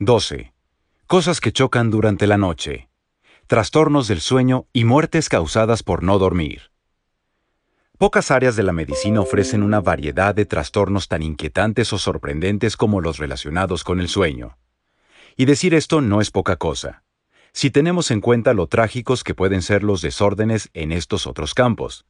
12. Cosas que chocan durante la noche. Trastornos del sueño y muertes causadas por no dormir. Pocas áreas de la medicina ofrecen una variedad de trastornos tan inquietantes o sorprendentes como los relacionados con el sueño. Y decir esto no es poca cosa, si tenemos en cuenta lo trágicos que pueden ser los desórdenes en estos otros campos.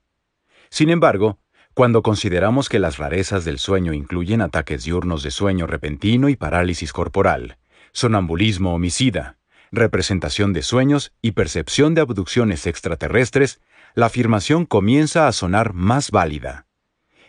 Sin embargo, cuando consideramos que las rarezas del sueño incluyen ataques diurnos de sueño repentino y parálisis corporal, sonambulismo homicida, representación de sueños y percepción de abducciones extraterrestres, la afirmación comienza a sonar más válida.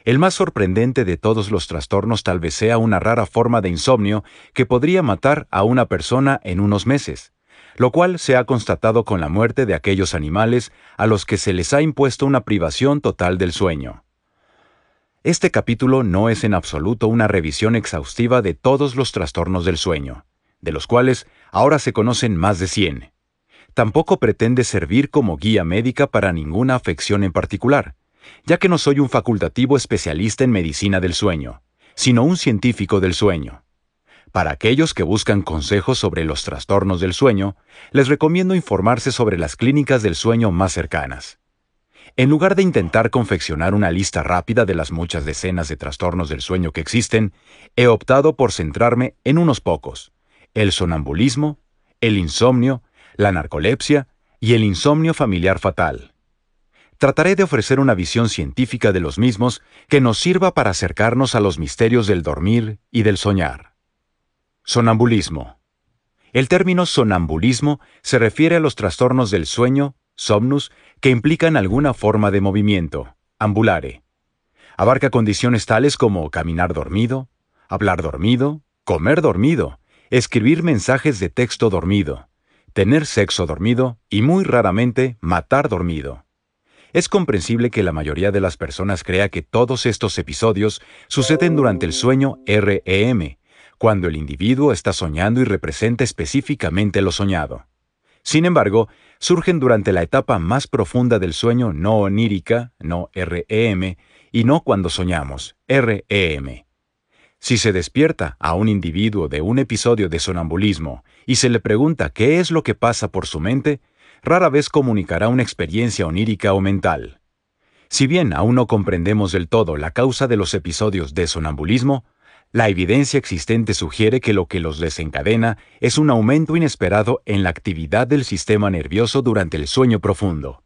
El más sorprendente de todos los trastornos tal vez sea una rara forma de insomnio que podría matar a una persona en unos meses, lo cual se ha constatado con la muerte de aquellos animales a los que se les ha impuesto una privación total del sueño. Este capítulo no es en absoluto una revisión exhaustiva de todos los trastornos del sueño de los cuales ahora se conocen más de 100. Tampoco pretende servir como guía médica para ninguna afección en particular, ya que no soy un facultativo especialista en medicina del sueño, sino un científico del sueño. Para aquellos que buscan consejos sobre los trastornos del sueño, les recomiendo informarse sobre las clínicas del sueño más cercanas. En lugar de intentar confeccionar una lista rápida de las muchas decenas de trastornos del sueño que existen, he optado por centrarme en unos pocos, el sonambulismo, el insomnio, la narcolepsia y el insomnio familiar fatal. Trataré de ofrecer una visión científica de los mismos que nos sirva para acercarnos a los misterios del dormir y del soñar. Sonambulismo. El término sonambulismo se refiere a los trastornos del sueño, somnus, que implican alguna forma de movimiento, ambulare. Abarca condiciones tales como caminar dormido, hablar dormido, comer dormido, escribir mensajes de texto dormido, tener sexo dormido y muy raramente matar dormido. Es comprensible que la mayoría de las personas crea que todos estos episodios suceden durante el sueño REM, cuando el individuo está soñando y representa específicamente lo soñado. Sin embargo, surgen durante la etapa más profunda del sueño no onírica, no REM, y no cuando soñamos, REM. Si se despierta a un individuo de un episodio de sonambulismo y se le pregunta qué es lo que pasa por su mente, rara vez comunicará una experiencia onírica o mental. Si bien aún no comprendemos del todo la causa de los episodios de sonambulismo, la evidencia existente sugiere que lo que los desencadena es un aumento inesperado en la actividad del sistema nervioso durante el sueño profundo.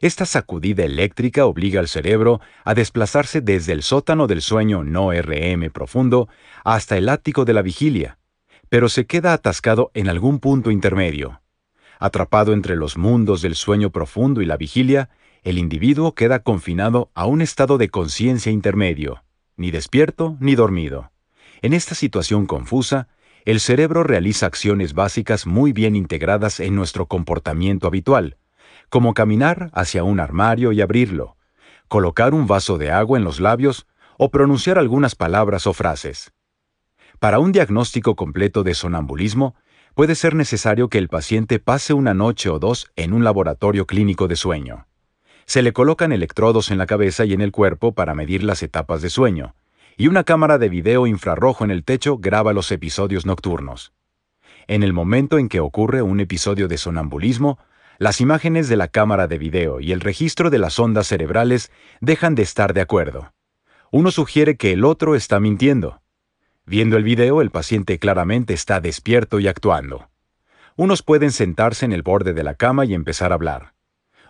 Esta sacudida eléctrica obliga al cerebro a desplazarse desde el sótano del sueño no RM profundo hasta el ático de la vigilia, pero se queda atascado en algún punto intermedio. Atrapado entre los mundos del sueño profundo y la vigilia, el individuo queda confinado a un estado de conciencia intermedio, ni despierto ni dormido. En esta situación confusa, el cerebro realiza acciones básicas muy bien integradas en nuestro comportamiento habitual, como caminar hacia un armario y abrirlo, colocar un vaso de agua en los labios o pronunciar algunas palabras o frases. Para un diagnóstico completo de sonambulismo, puede ser necesario que el paciente pase una noche o dos en un laboratorio clínico de sueño. Se le colocan electrodos en la cabeza y en el cuerpo para medir las etapas de sueño, y una cámara de video infrarrojo en el techo graba los episodios nocturnos. En el momento en que ocurre un episodio de sonambulismo, las imágenes de la cámara de video y el registro de las ondas cerebrales dejan de estar de acuerdo. Uno sugiere que el otro está mintiendo. Viendo el video, el paciente claramente está despierto y actuando. Unos pueden sentarse en el borde de la cama y empezar a hablar.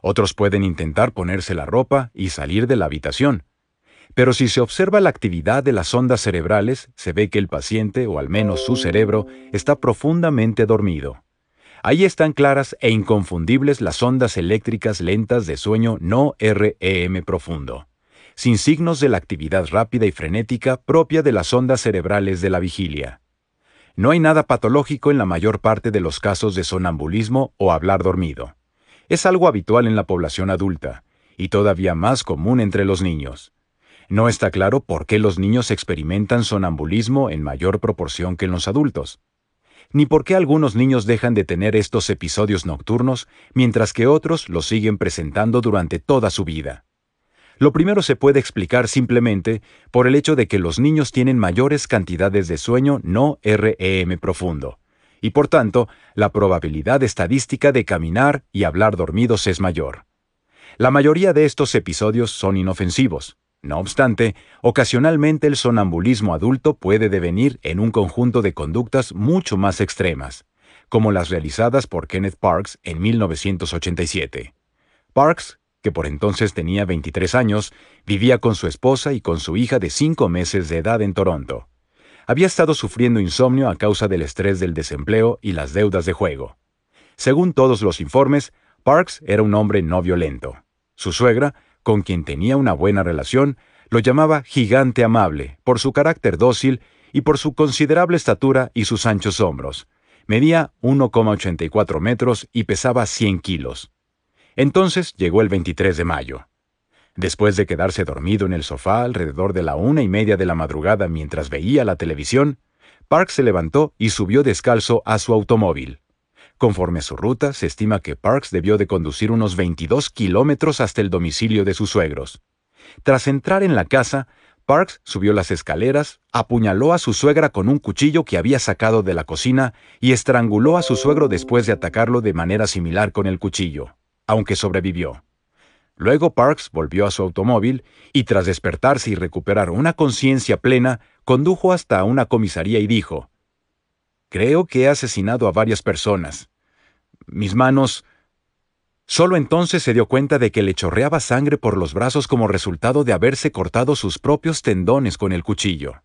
Otros pueden intentar ponerse la ropa y salir de la habitación. Pero si se observa la actividad de las ondas cerebrales, se ve que el paciente, o al menos su cerebro, está profundamente dormido. Ahí están claras e inconfundibles las ondas eléctricas lentas de sueño no REM profundo, sin signos de la actividad rápida y frenética propia de las ondas cerebrales de la vigilia. No hay nada patológico en la mayor parte de los casos de sonambulismo o hablar dormido. Es algo habitual en la población adulta, y todavía más común entre los niños. No está claro por qué los niños experimentan sonambulismo en mayor proporción que en los adultos ni por qué algunos niños dejan de tener estos episodios nocturnos mientras que otros los siguen presentando durante toda su vida. Lo primero se puede explicar simplemente por el hecho de que los niños tienen mayores cantidades de sueño no REM profundo, y por tanto, la probabilidad estadística de caminar y hablar dormidos es mayor. La mayoría de estos episodios son inofensivos. No obstante, ocasionalmente el sonambulismo adulto puede devenir en un conjunto de conductas mucho más extremas, como las realizadas por Kenneth Parks en 1987. Parks, que por entonces tenía 23 años, vivía con su esposa y con su hija de 5 meses de edad en Toronto. Había estado sufriendo insomnio a causa del estrés del desempleo y las deudas de juego. Según todos los informes, Parks era un hombre no violento. Su suegra, con quien tenía una buena relación, lo llamaba gigante amable por su carácter dócil y por su considerable estatura y sus anchos hombros. Medía 1,84 metros y pesaba 100 kilos. Entonces llegó el 23 de mayo. Después de quedarse dormido en el sofá alrededor de la una y media de la madrugada mientras veía la televisión, Park se levantó y subió descalzo a su automóvil. Conforme a su ruta, se estima que Parks debió de conducir unos 22 kilómetros hasta el domicilio de sus suegros. Tras entrar en la casa, Parks subió las escaleras, apuñaló a su suegra con un cuchillo que había sacado de la cocina y estranguló a su suegro después de atacarlo de manera similar con el cuchillo, aunque sobrevivió. Luego Parks volvió a su automóvil y tras despertarse y recuperar una conciencia plena, condujo hasta una comisaría y dijo, Creo que he asesinado a varias personas. Mis manos... Solo entonces se dio cuenta de que le chorreaba sangre por los brazos como resultado de haberse cortado sus propios tendones con el cuchillo.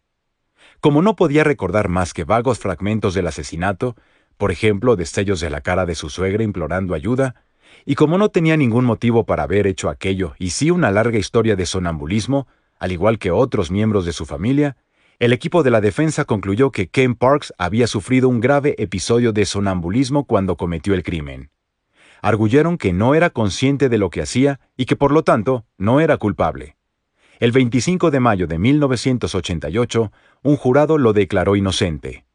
Como no podía recordar más que vagos fragmentos del asesinato, por ejemplo, destellos de la cara de su suegra implorando ayuda, y como no tenía ningún motivo para haber hecho aquello y sí una larga historia de sonambulismo, al igual que otros miembros de su familia, el equipo de la defensa concluyó que Ken Parks había sufrido un grave episodio de sonambulismo cuando cometió el crimen. Arguyeron que no era consciente de lo que hacía y que por lo tanto no era culpable. El 25 de mayo de 1988, un jurado lo declaró inocente.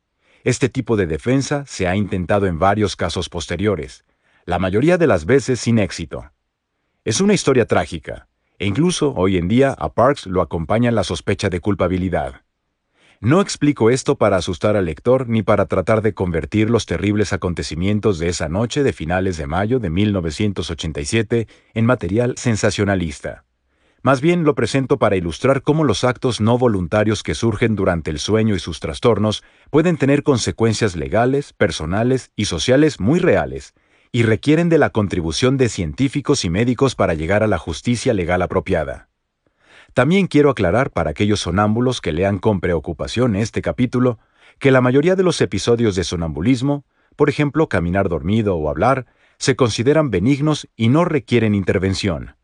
Este tipo de defensa se ha intentado en varios casos posteriores, la mayoría de las veces sin éxito. Es una historia trágica, e incluso hoy en día a Parks lo acompaña la sospecha de culpabilidad. No explico esto para asustar al lector ni para tratar de convertir los terribles acontecimientos de esa noche de finales de mayo de 1987 en material sensacionalista. Más bien lo presento para ilustrar cómo los actos no voluntarios que surgen durante el sueño y sus trastornos pueden tener consecuencias legales, personales y sociales muy reales, y requieren de la contribución de científicos y médicos para llegar a la justicia legal apropiada. También quiero aclarar para aquellos sonámbulos que lean con preocupación este capítulo, que la mayoría de los episodios de sonambulismo, por ejemplo caminar dormido o hablar, se consideran benignos y no requieren intervención.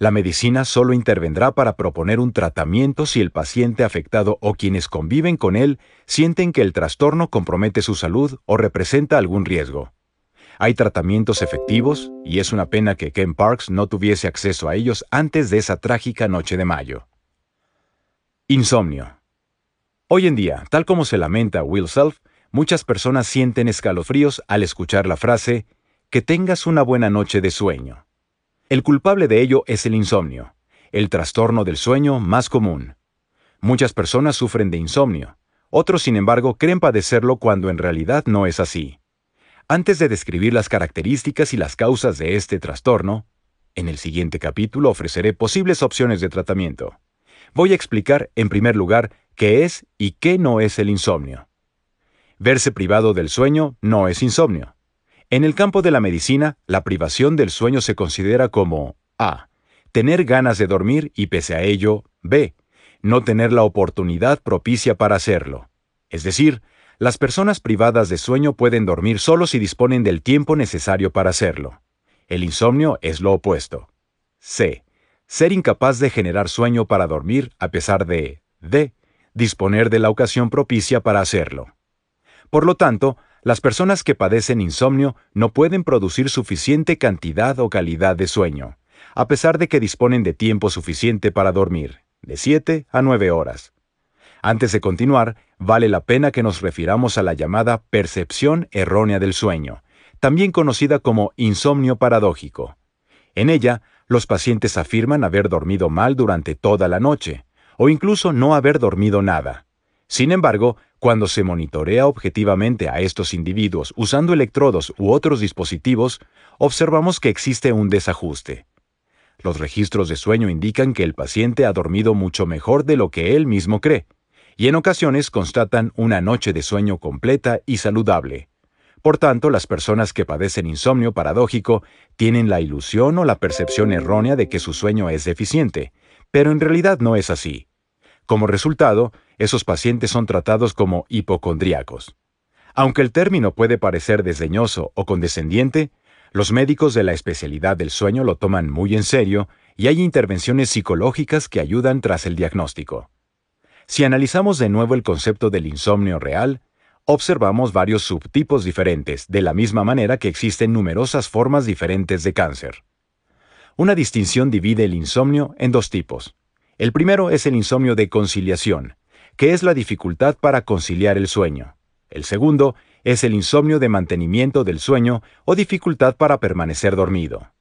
La medicina solo intervendrá para proponer un tratamiento si el paciente afectado o quienes conviven con él sienten que el trastorno compromete su salud o representa algún riesgo. Hay tratamientos efectivos y es una pena que Ken Parks no tuviese acceso a ellos antes de esa trágica noche de mayo. Insomnio. Hoy en día, tal como se lamenta Will Self, muchas personas sienten escalofríos al escuchar la frase que tengas una buena noche de sueño. El culpable de ello es el insomnio, el trastorno del sueño más común. Muchas personas sufren de insomnio, otros sin embargo creen padecerlo cuando en realidad no es así. Antes de describir las características y las causas de este trastorno, en el siguiente capítulo ofreceré posibles opciones de tratamiento. Voy a explicar, en primer lugar, qué es y qué no es el insomnio. Verse privado del sueño no es insomnio. En el campo de la medicina, la privación del sueño se considera como A. Tener ganas de dormir y pese a ello, B. No tener la oportunidad propicia para hacerlo. Es decir, las personas privadas de sueño pueden dormir solo si disponen del tiempo necesario para hacerlo. El insomnio es lo opuesto. C. Ser incapaz de generar sueño para dormir a pesar de D. Disponer de la ocasión propicia para hacerlo. Por lo tanto, las personas que padecen insomnio no pueden producir suficiente cantidad o calidad de sueño, a pesar de que disponen de tiempo suficiente para dormir, de 7 a 9 horas. Antes de continuar, vale la pena que nos refiramos a la llamada percepción errónea del sueño, también conocida como insomnio paradójico. En ella, los pacientes afirman haber dormido mal durante toda la noche, o incluso no haber dormido nada. Sin embargo, Cuando se monitorea objetivamente a estos individuos usando electrodos u otros dispositivos, observamos que existe un desajuste. Los registros de sueño indican que el paciente ha dormido mucho mejor de lo que él mismo cree, y en ocasiones constatan una noche de sueño completa y saludable. Por tanto, las personas que padecen insomnio paradójico tienen la ilusión o la percepción errónea de que su sueño es deficiente, pero en realidad no es así. Como resultado, esos pacientes son tratados como hipocondríacos. Aunque el término puede parecer desdeñoso o condescendiente, los médicos de la especialidad del sueño lo toman muy en serio y hay intervenciones psicológicas que ayudan tras el diagnóstico. Si analizamos de nuevo el concepto del insomnio real, observamos varios subtipos diferentes, de la misma manera que existen numerosas formas diferentes de cáncer. Una distinción divide el insomnio en dos tipos. El primero es el insomnio de conciliación, que es la dificultad para conciliar el sueño. El segundo es el insomnio de mantenimiento del sueño o dificultad para permanecer dormido.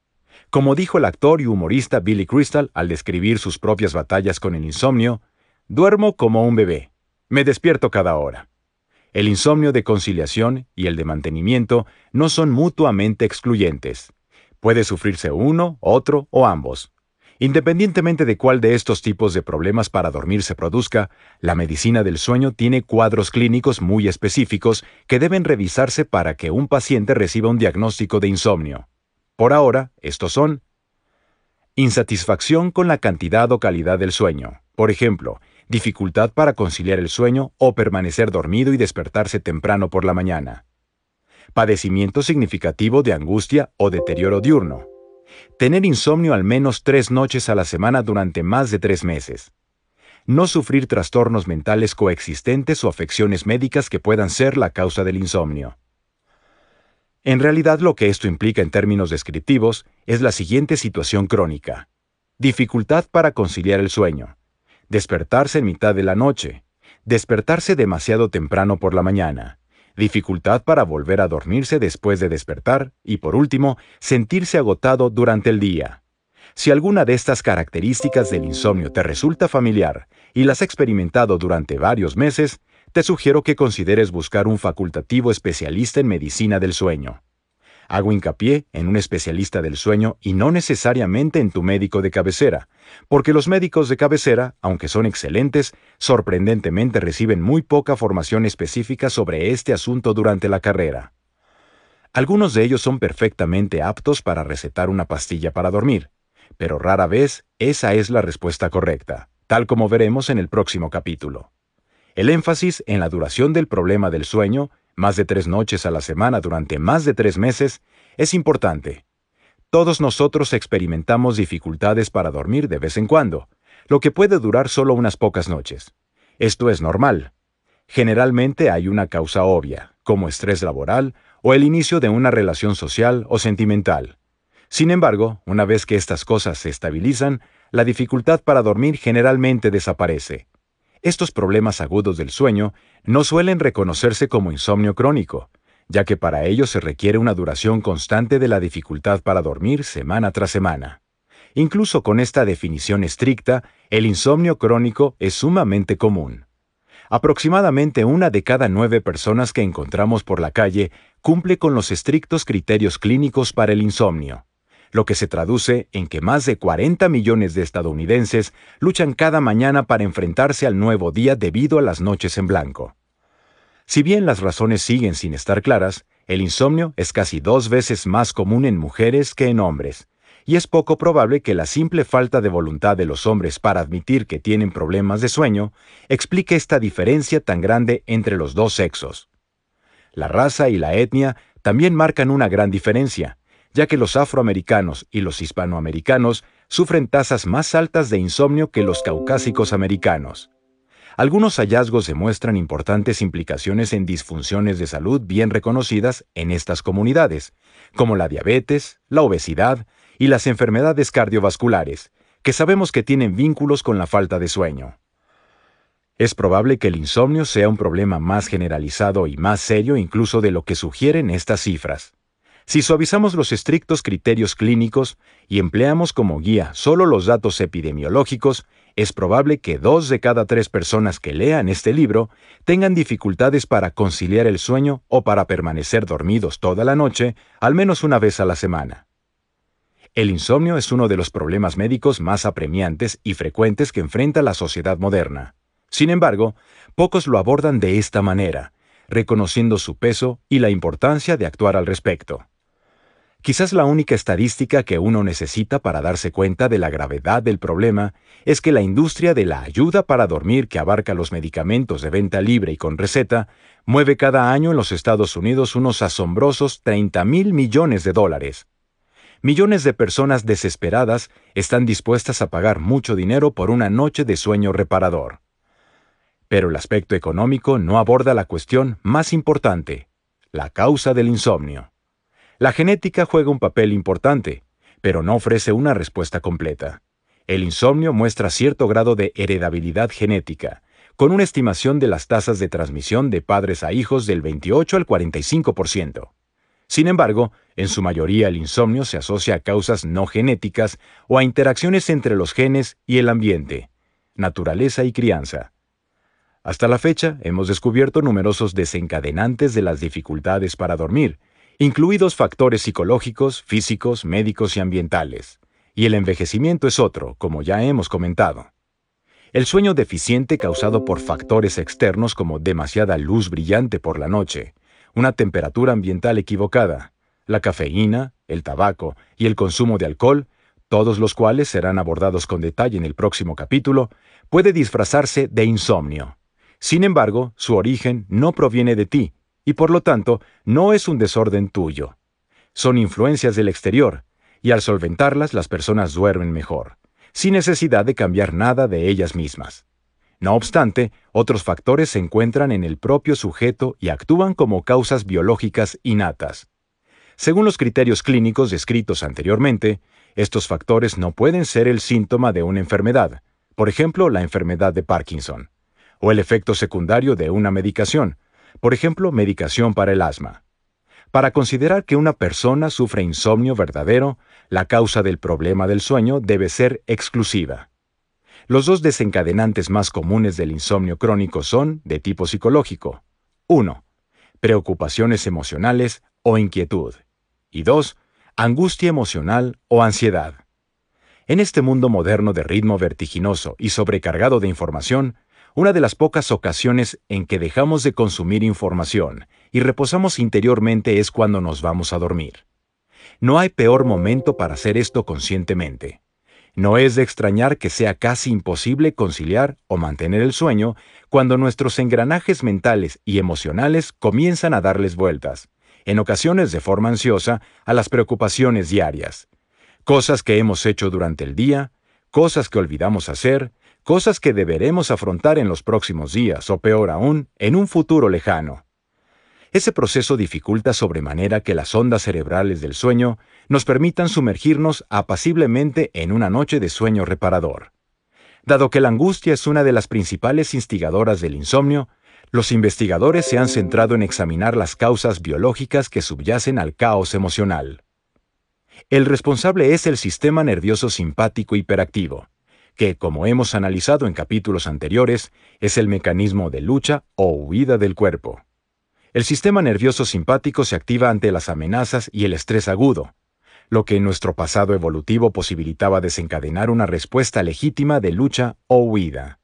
Como dijo el actor y humorista Billy Crystal al describir sus propias batallas con el insomnio, duermo como un bebé, me despierto cada hora. El insomnio de conciliación y el de mantenimiento no son mutuamente excluyentes. Puede sufrirse uno, otro o ambos. Independientemente de cuál de estos tipos de problemas para dormir se produzca, la medicina del sueño tiene cuadros clínicos muy específicos que deben revisarse para que un paciente reciba un diagnóstico de insomnio. Por ahora, estos son insatisfacción con la cantidad o calidad del sueño, por ejemplo, dificultad para conciliar el sueño o permanecer dormido y despertarse temprano por la mañana, padecimiento significativo de angustia o deterioro diurno, Tener insomnio al menos tres noches a la semana durante más de tres meses. No sufrir trastornos mentales coexistentes o afecciones médicas que puedan ser la causa del insomnio. En realidad lo que esto implica en términos descriptivos es la siguiente situación crónica. Dificultad para conciliar el sueño. Despertarse en mitad de la noche. Despertarse demasiado temprano por la mañana dificultad para volver a dormirse después de despertar y, por último, sentirse agotado durante el día. Si alguna de estas características del insomnio te resulta familiar y las has experimentado durante varios meses, te sugiero que consideres buscar un facultativo especialista en medicina del sueño. Hago hincapié en un especialista del sueño y no necesariamente en tu médico de cabecera, porque los médicos de cabecera, aunque son excelentes, sorprendentemente reciben muy poca formación específica sobre este asunto durante la carrera. Algunos de ellos son perfectamente aptos para recetar una pastilla para dormir, pero rara vez esa es la respuesta correcta, tal como veremos en el próximo capítulo. El énfasis en la duración del problema del sueño más de tres noches a la semana durante más de tres meses, es importante. Todos nosotros experimentamos dificultades para dormir de vez en cuando, lo que puede durar solo unas pocas noches. Esto es normal. Generalmente hay una causa obvia, como estrés laboral o el inicio de una relación social o sentimental. Sin embargo, una vez que estas cosas se estabilizan, la dificultad para dormir generalmente desaparece. Estos problemas agudos del sueño no suelen reconocerse como insomnio crónico, ya que para ello se requiere una duración constante de la dificultad para dormir semana tras semana. Incluso con esta definición estricta, el insomnio crónico es sumamente común. Aproximadamente una de cada nueve personas que encontramos por la calle cumple con los estrictos criterios clínicos para el insomnio lo que se traduce en que más de 40 millones de estadounidenses luchan cada mañana para enfrentarse al nuevo día debido a las noches en blanco. Si bien las razones siguen sin estar claras, el insomnio es casi dos veces más común en mujeres que en hombres, y es poco probable que la simple falta de voluntad de los hombres para admitir que tienen problemas de sueño explique esta diferencia tan grande entre los dos sexos. La raza y la etnia también marcan una gran diferencia, ya que los afroamericanos y los hispanoamericanos sufren tasas más altas de insomnio que los caucásicos americanos. Algunos hallazgos demuestran importantes implicaciones en disfunciones de salud bien reconocidas en estas comunidades, como la diabetes, la obesidad y las enfermedades cardiovasculares, que sabemos que tienen vínculos con la falta de sueño. Es probable que el insomnio sea un problema más generalizado y más serio incluso de lo que sugieren estas cifras. Si suavizamos los estrictos criterios clínicos y empleamos como guía solo los datos epidemiológicos, es probable que dos de cada tres personas que lean este libro tengan dificultades para conciliar el sueño o para permanecer dormidos toda la noche, al menos una vez a la semana. El insomnio es uno de los problemas médicos más apremiantes y frecuentes que enfrenta la sociedad moderna. Sin embargo, pocos lo abordan de esta manera, reconociendo su peso y la importancia de actuar al respecto. Quizás la única estadística que uno necesita para darse cuenta de la gravedad del problema es que la industria de la ayuda para dormir que abarca los medicamentos de venta libre y con receta mueve cada año en los Estados Unidos unos asombrosos 30 mil millones de dólares. Millones de personas desesperadas están dispuestas a pagar mucho dinero por una noche de sueño reparador. Pero el aspecto económico no aborda la cuestión más importante, la causa del insomnio. La genética juega un papel importante, pero no ofrece una respuesta completa. El insomnio muestra cierto grado de heredabilidad genética, con una estimación de las tasas de transmisión de padres a hijos del 28 al 45%. Sin embargo, en su mayoría el insomnio se asocia a causas no genéticas o a interacciones entre los genes y el ambiente, naturaleza y crianza. Hasta la fecha hemos descubierto numerosos desencadenantes de las dificultades para dormir, incluidos factores psicológicos, físicos, médicos y ambientales. Y el envejecimiento es otro, como ya hemos comentado. El sueño deficiente causado por factores externos como demasiada luz brillante por la noche, una temperatura ambiental equivocada, la cafeína, el tabaco y el consumo de alcohol, todos los cuales serán abordados con detalle en el próximo capítulo, puede disfrazarse de insomnio. Sin embargo, su origen no proviene de ti, y por lo tanto no es un desorden tuyo. Son influencias del exterior, y al solventarlas las personas duermen mejor, sin necesidad de cambiar nada de ellas mismas. No obstante, otros factores se encuentran en el propio sujeto y actúan como causas biológicas innatas. Según los criterios clínicos descritos anteriormente, estos factores no pueden ser el síntoma de una enfermedad, por ejemplo, la enfermedad de Parkinson, o el efecto secundario de una medicación, por ejemplo, medicación para el asma. Para considerar que una persona sufre insomnio verdadero, la causa del problema del sueño debe ser exclusiva. Los dos desencadenantes más comunes del insomnio crónico son de tipo psicológico. 1. Preocupaciones emocionales o inquietud. Y 2. Angustia emocional o ansiedad. En este mundo moderno de ritmo vertiginoso y sobrecargado de información, una de las pocas ocasiones en que dejamos de consumir información y reposamos interiormente es cuando nos vamos a dormir. No hay peor momento para hacer esto conscientemente. No es de extrañar que sea casi imposible conciliar o mantener el sueño cuando nuestros engranajes mentales y emocionales comienzan a darles vueltas, en ocasiones de forma ansiosa, a las preocupaciones diarias. Cosas que hemos hecho durante el día, cosas que olvidamos hacer, cosas que deberemos afrontar en los próximos días o peor aún, en un futuro lejano. Ese proceso dificulta sobremanera que las ondas cerebrales del sueño nos permitan sumergirnos apaciblemente en una noche de sueño reparador. Dado que la angustia es una de las principales instigadoras del insomnio, los investigadores se han centrado en examinar las causas biológicas que subyacen al caos emocional. El responsable es el sistema nervioso simpático hiperactivo, que, como hemos analizado en capítulos anteriores, es el mecanismo de lucha o huida del cuerpo. El sistema nervioso simpático se activa ante las amenazas y el estrés agudo, lo que en nuestro pasado evolutivo posibilitaba desencadenar una respuesta legítima de lucha o huida.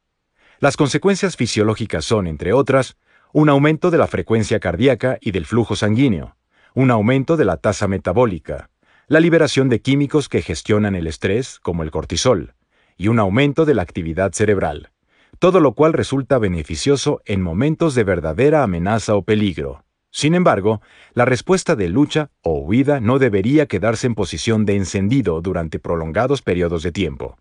Las consecuencias fisiológicas son, entre otras, un aumento de la frecuencia cardíaca y del flujo sanguíneo, un aumento de la tasa metabólica, la liberación de químicos que gestionan el estrés, como el cortisol, y un aumento de la actividad cerebral, todo lo cual resulta beneficioso en momentos de verdadera amenaza o peligro. Sin embargo, la respuesta de lucha o huida no debería quedarse en posición de encendido durante prolongados periodos de tiempo.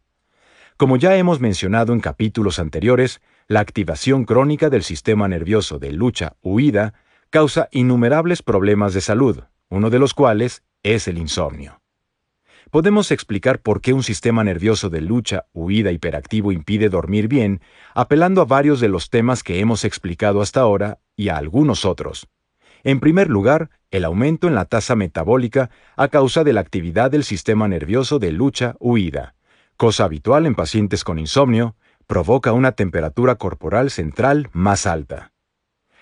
Como ya hemos mencionado en capítulos anteriores, la activación crónica del sistema nervioso de lucha-huida causa innumerables problemas de salud, uno de los cuales es el insomnio podemos explicar por qué un sistema nervioso de lucha, huida hiperactivo impide dormir bien, apelando a varios de los temas que hemos explicado hasta ahora y a algunos otros. En primer lugar, el aumento en la tasa metabólica a causa de la actividad del sistema nervioso de lucha-huida, cosa habitual en pacientes con insomnio, provoca una temperatura corporal central más alta.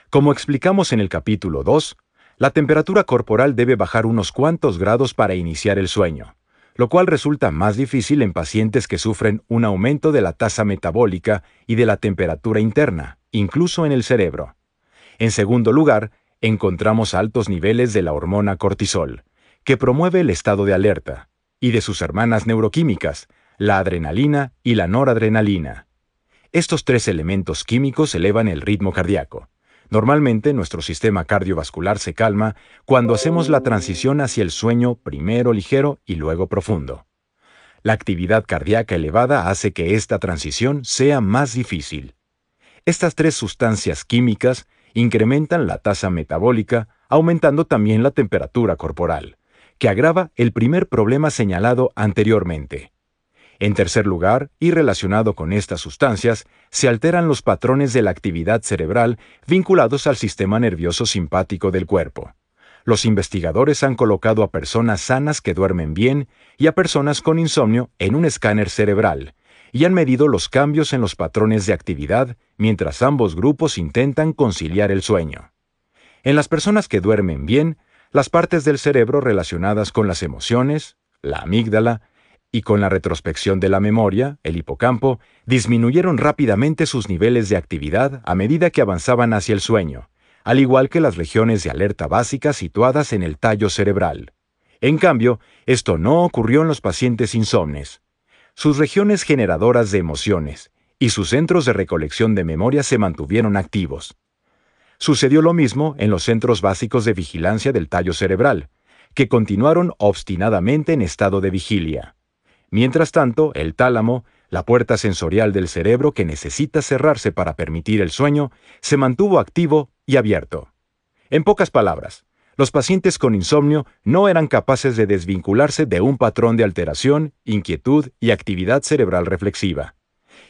Como explicamos en el capítulo 2, la temperatura corporal debe bajar unos cuantos grados para iniciar el sueño, lo cual resulta más difícil en pacientes que sufren un aumento de la tasa metabólica y de la temperatura interna, incluso en el cerebro. En segundo lugar, encontramos altos niveles de la hormona cortisol, que promueve el estado de alerta, y de sus hermanas neuroquímicas, la adrenalina y la noradrenalina. Estos tres elementos químicos elevan el ritmo cardíaco. Normalmente nuestro sistema cardiovascular se calma cuando hacemos la transición hacia el sueño primero ligero y luego profundo. La actividad cardíaca elevada hace que esta transición sea más difícil. Estas tres sustancias químicas incrementan la tasa metabólica, aumentando también la temperatura corporal, que agrava el primer problema señalado anteriormente. En tercer lugar, y relacionado con estas sustancias, se alteran los patrones de la actividad cerebral vinculados al sistema nervioso simpático del cuerpo. Los investigadores han colocado a personas sanas que duermen bien y a personas con insomnio en un escáner cerebral, y han medido los cambios en los patrones de actividad mientras ambos grupos intentan conciliar el sueño. En las personas que duermen bien, las partes del cerebro relacionadas con las emociones, la amígdala, y con la retrospección de la memoria, el hipocampo, disminuyeron rápidamente sus niveles de actividad a medida que avanzaban hacia el sueño, al igual que las regiones de alerta básicas situadas en el tallo cerebral. En cambio, esto no ocurrió en los pacientes insomnes sus regiones generadoras de emociones y sus centros de recolección de memoria se mantuvieron activos. Sucedió lo mismo en los centros básicos de vigilancia del tallo cerebral, que continuaron obstinadamente en estado de vigilia. Mientras tanto, el tálamo, la puerta sensorial del cerebro que necesita cerrarse para permitir el sueño, se mantuvo activo y abierto. En pocas palabras, los pacientes con insomnio no eran capaces de desvincularse de un patrón de alteración, inquietud y actividad cerebral reflexiva.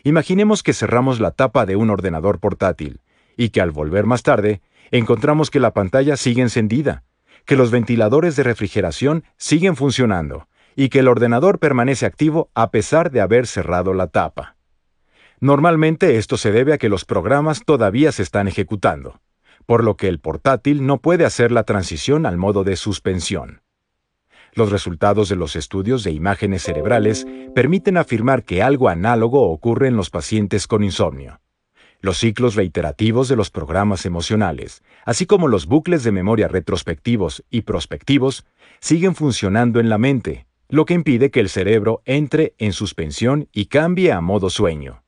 Imaginemos que cerramos la tapa de un ordenador portátil y que al volver más tarde encontramos que la pantalla sigue encendida, que los ventiladores de refrigeración siguen funcionando y que el ordenador permanece activo a pesar de haber cerrado la tapa. Normalmente esto se debe a que los programas todavía se están ejecutando por lo que el portátil no puede hacer la transición al modo de suspensión. Los resultados de los estudios de imágenes cerebrales permiten afirmar que algo análogo ocurre en los pacientes con insomnio. Los ciclos reiterativos de los programas emocionales, así como los bucles de memoria retrospectivos y prospectivos, siguen funcionando en la mente, lo que impide que el cerebro entre en suspensión y cambie a modo sueño.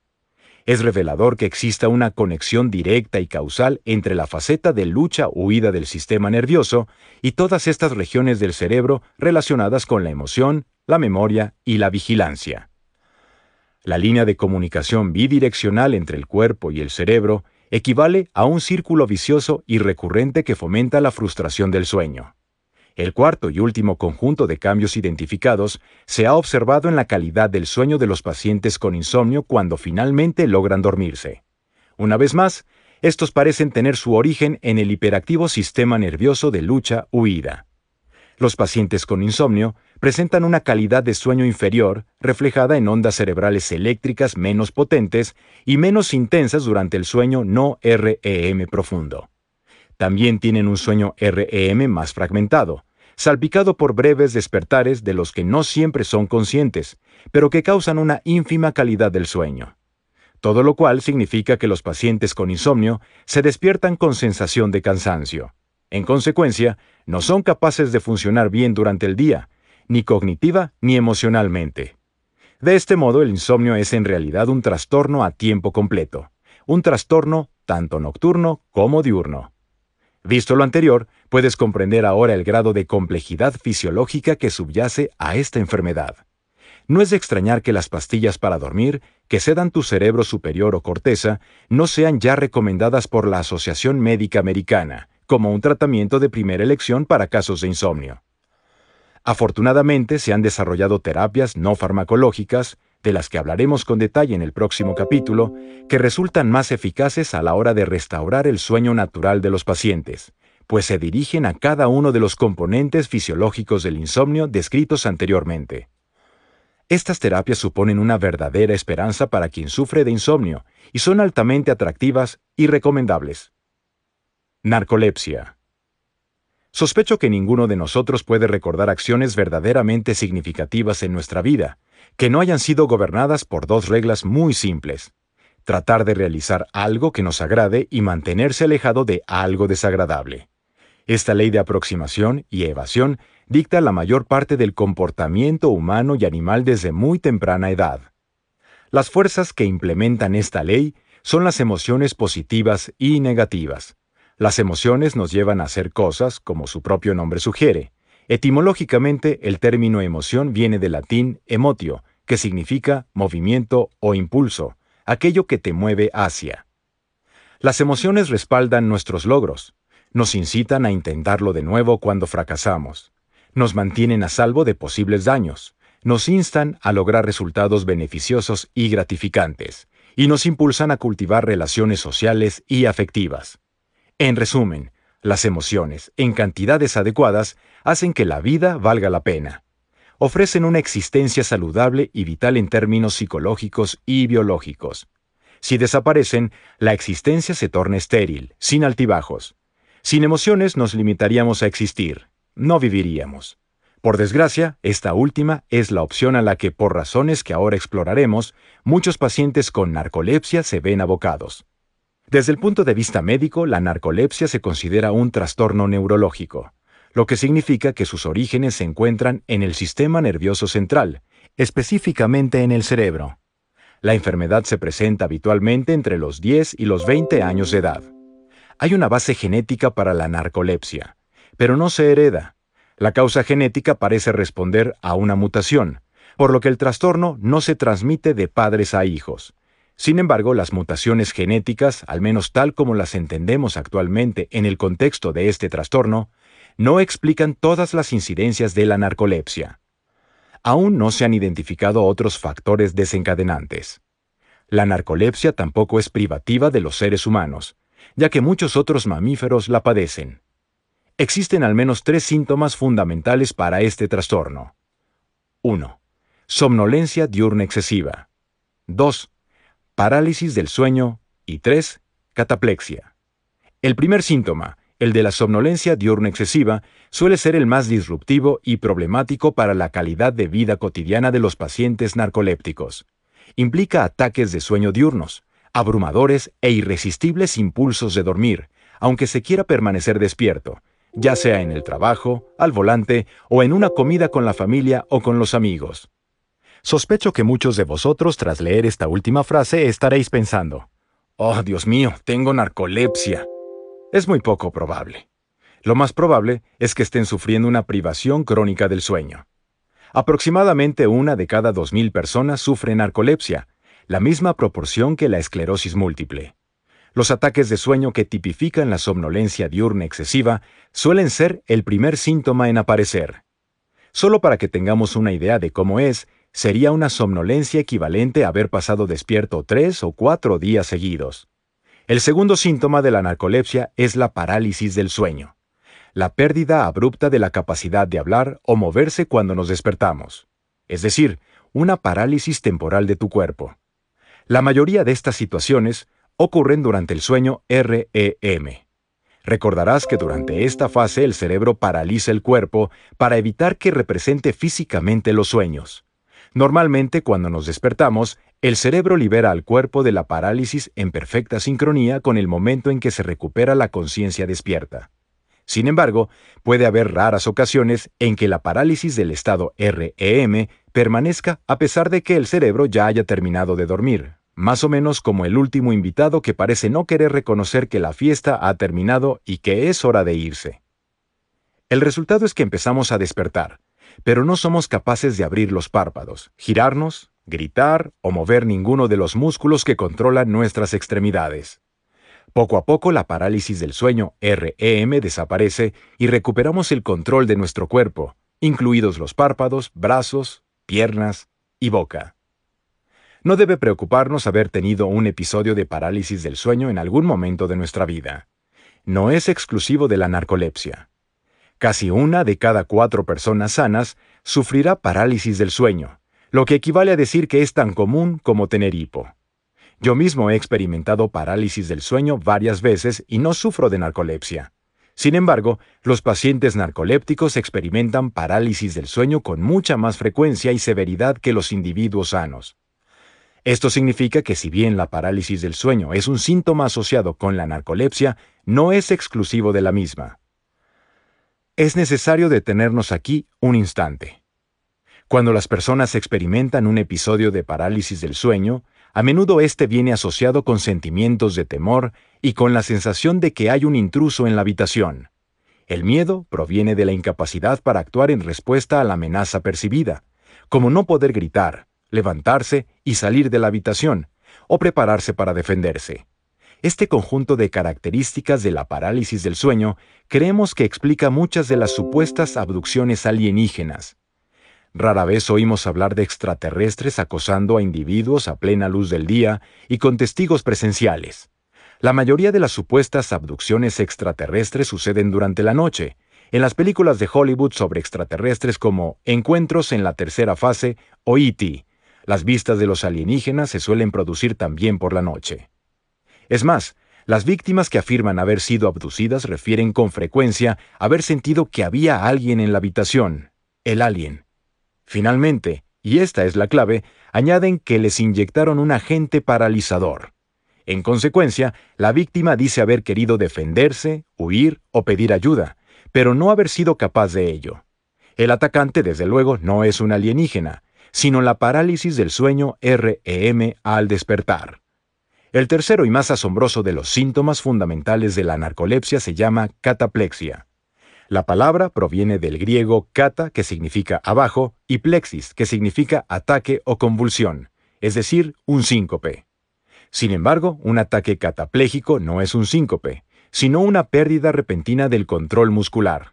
Es revelador que exista una conexión directa y causal entre la faceta de lucha-huida del sistema nervioso y todas estas regiones del cerebro relacionadas con la emoción, la memoria y la vigilancia. La línea de comunicación bidireccional entre el cuerpo y el cerebro equivale a un círculo vicioso y recurrente que fomenta la frustración del sueño. El cuarto y último conjunto de cambios identificados se ha observado en la calidad del sueño de los pacientes con insomnio cuando finalmente logran dormirse. Una vez más, estos parecen tener su origen en el hiperactivo sistema nervioso de lucha-huida. Los pacientes con insomnio presentan una calidad de sueño inferior, reflejada en ondas cerebrales eléctricas menos potentes y menos intensas durante el sueño no REM profundo. También tienen un sueño REM más fragmentado, salpicado por breves despertares de los que no siempre son conscientes, pero que causan una ínfima calidad del sueño. Todo lo cual significa que los pacientes con insomnio se despiertan con sensación de cansancio. En consecuencia, no son capaces de funcionar bien durante el día, ni cognitiva ni emocionalmente. De este modo, el insomnio es en realidad un trastorno a tiempo completo, un trastorno tanto nocturno como diurno. Visto lo anterior, puedes comprender ahora el grado de complejidad fisiológica que subyace a esta enfermedad. No es de extrañar que las pastillas para dormir, que sedan tu cerebro superior o corteza, no sean ya recomendadas por la Asociación Médica Americana como un tratamiento de primera elección para casos de insomnio. Afortunadamente se han desarrollado terapias no farmacológicas, de las que hablaremos con detalle en el próximo capítulo, que resultan más eficaces a la hora de restaurar el sueño natural de los pacientes, pues se dirigen a cada uno de los componentes fisiológicos del insomnio descritos anteriormente. Estas terapias suponen una verdadera esperanza para quien sufre de insomnio y son altamente atractivas y recomendables. Narcolepsia. Sospecho que ninguno de nosotros puede recordar acciones verdaderamente significativas en nuestra vida, que no hayan sido gobernadas por dos reglas muy simples. Tratar de realizar algo que nos agrade y mantenerse alejado de algo desagradable. Esta ley de aproximación y evasión dicta la mayor parte del comportamiento humano y animal desde muy temprana edad. Las fuerzas que implementan esta ley son las emociones positivas y negativas. Las emociones nos llevan a hacer cosas, como su propio nombre sugiere. Etimológicamente, el término emoción viene del latín emotio, que significa movimiento o impulso, aquello que te mueve hacia. Las emociones respaldan nuestros logros, nos incitan a intentarlo de nuevo cuando fracasamos, nos mantienen a salvo de posibles daños, nos instan a lograr resultados beneficiosos y gratificantes, y nos impulsan a cultivar relaciones sociales y afectivas. En resumen, las emociones, en cantidades adecuadas, hacen que la vida valga la pena. Ofrecen una existencia saludable y vital en términos psicológicos y biológicos. Si desaparecen, la existencia se torna estéril, sin altibajos. Sin emociones nos limitaríamos a existir, no viviríamos. Por desgracia, esta última es la opción a la que, por razones que ahora exploraremos, muchos pacientes con narcolepsia se ven abocados. Desde el punto de vista médico, la narcolepsia se considera un trastorno neurológico, lo que significa que sus orígenes se encuentran en el sistema nervioso central, específicamente en el cerebro. La enfermedad se presenta habitualmente entre los 10 y los 20 años de edad. Hay una base genética para la narcolepsia, pero no se hereda. La causa genética parece responder a una mutación, por lo que el trastorno no se transmite de padres a hijos. Sin embargo, las mutaciones genéticas, al menos tal como las entendemos actualmente en el contexto de este trastorno, no explican todas las incidencias de la narcolepsia. Aún no se han identificado otros factores desencadenantes. La narcolepsia tampoco es privativa de los seres humanos, ya que muchos otros mamíferos la padecen. Existen al menos tres síntomas fundamentales para este trastorno. 1. Somnolencia diurna excesiva. 2. Parálisis del sueño. Y 3. Cataplexia. El primer síntoma, el de la somnolencia diurna excesiva, suele ser el más disruptivo y problemático para la calidad de vida cotidiana de los pacientes narcolépticos. Implica ataques de sueño diurnos, abrumadores e irresistibles impulsos de dormir, aunque se quiera permanecer despierto, ya sea en el trabajo, al volante o en una comida con la familia o con los amigos. Sospecho que muchos de vosotros tras leer esta última frase estaréis pensando, Oh, Dios mío, tengo narcolepsia. Es muy poco probable. Lo más probable es que estén sufriendo una privación crónica del sueño. Aproximadamente una de cada dos mil personas sufre narcolepsia, la misma proporción que la esclerosis múltiple. Los ataques de sueño que tipifican la somnolencia diurna excesiva suelen ser el primer síntoma en aparecer. Solo para que tengamos una idea de cómo es, sería una somnolencia equivalente a haber pasado despierto tres o cuatro días seguidos. El segundo síntoma de la narcolepsia es la parálisis del sueño, la pérdida abrupta de la capacidad de hablar o moverse cuando nos despertamos, es decir, una parálisis temporal de tu cuerpo. La mayoría de estas situaciones ocurren durante el sueño REM. Recordarás que durante esta fase el cerebro paraliza el cuerpo para evitar que represente físicamente los sueños. Normalmente cuando nos despertamos, el cerebro libera al cuerpo de la parálisis en perfecta sincronía con el momento en que se recupera la conciencia despierta. Sin embargo, puede haber raras ocasiones en que la parálisis del estado REM permanezca a pesar de que el cerebro ya haya terminado de dormir, más o menos como el último invitado que parece no querer reconocer que la fiesta ha terminado y que es hora de irse. El resultado es que empezamos a despertar, pero no somos capaces de abrir los párpados, girarnos, gritar o mover ninguno de los músculos que controlan nuestras extremidades. Poco a poco la parálisis del sueño REM desaparece y recuperamos el control de nuestro cuerpo, incluidos los párpados, brazos, piernas y boca. No debe preocuparnos haber tenido un episodio de parálisis del sueño en algún momento de nuestra vida. No es exclusivo de la narcolepsia. Casi una de cada cuatro personas sanas sufrirá parálisis del sueño, lo que equivale a decir que es tan común como tener hipo. Yo mismo he experimentado parálisis del sueño varias veces y no sufro de narcolepsia. Sin embargo, los pacientes narcolépticos experimentan parálisis del sueño con mucha más frecuencia y severidad que los individuos sanos. Esto significa que si bien la parálisis del sueño es un síntoma asociado con la narcolepsia, no es exclusivo de la misma. Es necesario detenernos aquí un instante. Cuando las personas experimentan un episodio de parálisis del sueño, a menudo este viene asociado con sentimientos de temor y con la sensación de que hay un intruso en la habitación. El miedo proviene de la incapacidad para actuar en respuesta a la amenaza percibida, como no poder gritar, levantarse y salir de la habitación, o prepararse para defenderse. Este conjunto de características de la parálisis del sueño creemos que explica muchas de las supuestas abducciones alienígenas, Rara vez oímos hablar de extraterrestres acosando a individuos a plena luz del día y con testigos presenciales. La mayoría de las supuestas abducciones extraterrestres suceden durante la noche, en las películas de Hollywood sobre extraterrestres como Encuentros en la tercera fase o E.T. Las vistas de los alienígenas se suelen producir también por la noche. Es más, las víctimas que afirman haber sido abducidas refieren con frecuencia haber sentido que había alguien en la habitación, el alien, Finalmente, y esta es la clave, añaden que les inyectaron un agente paralizador. En consecuencia, la víctima dice haber querido defenderse, huir o pedir ayuda, pero no haber sido capaz de ello. El atacante, desde luego, no es un alienígena, sino la parálisis del sueño REM al despertar. El tercero y más asombroso de los síntomas fundamentales de la narcolepsia se llama cataplexia. La palabra proviene del griego kata, que significa abajo, y plexis, que significa ataque o convulsión, es decir, un síncope. Sin embargo, un ataque catapléjico no es un síncope, sino una pérdida repentina del control muscular.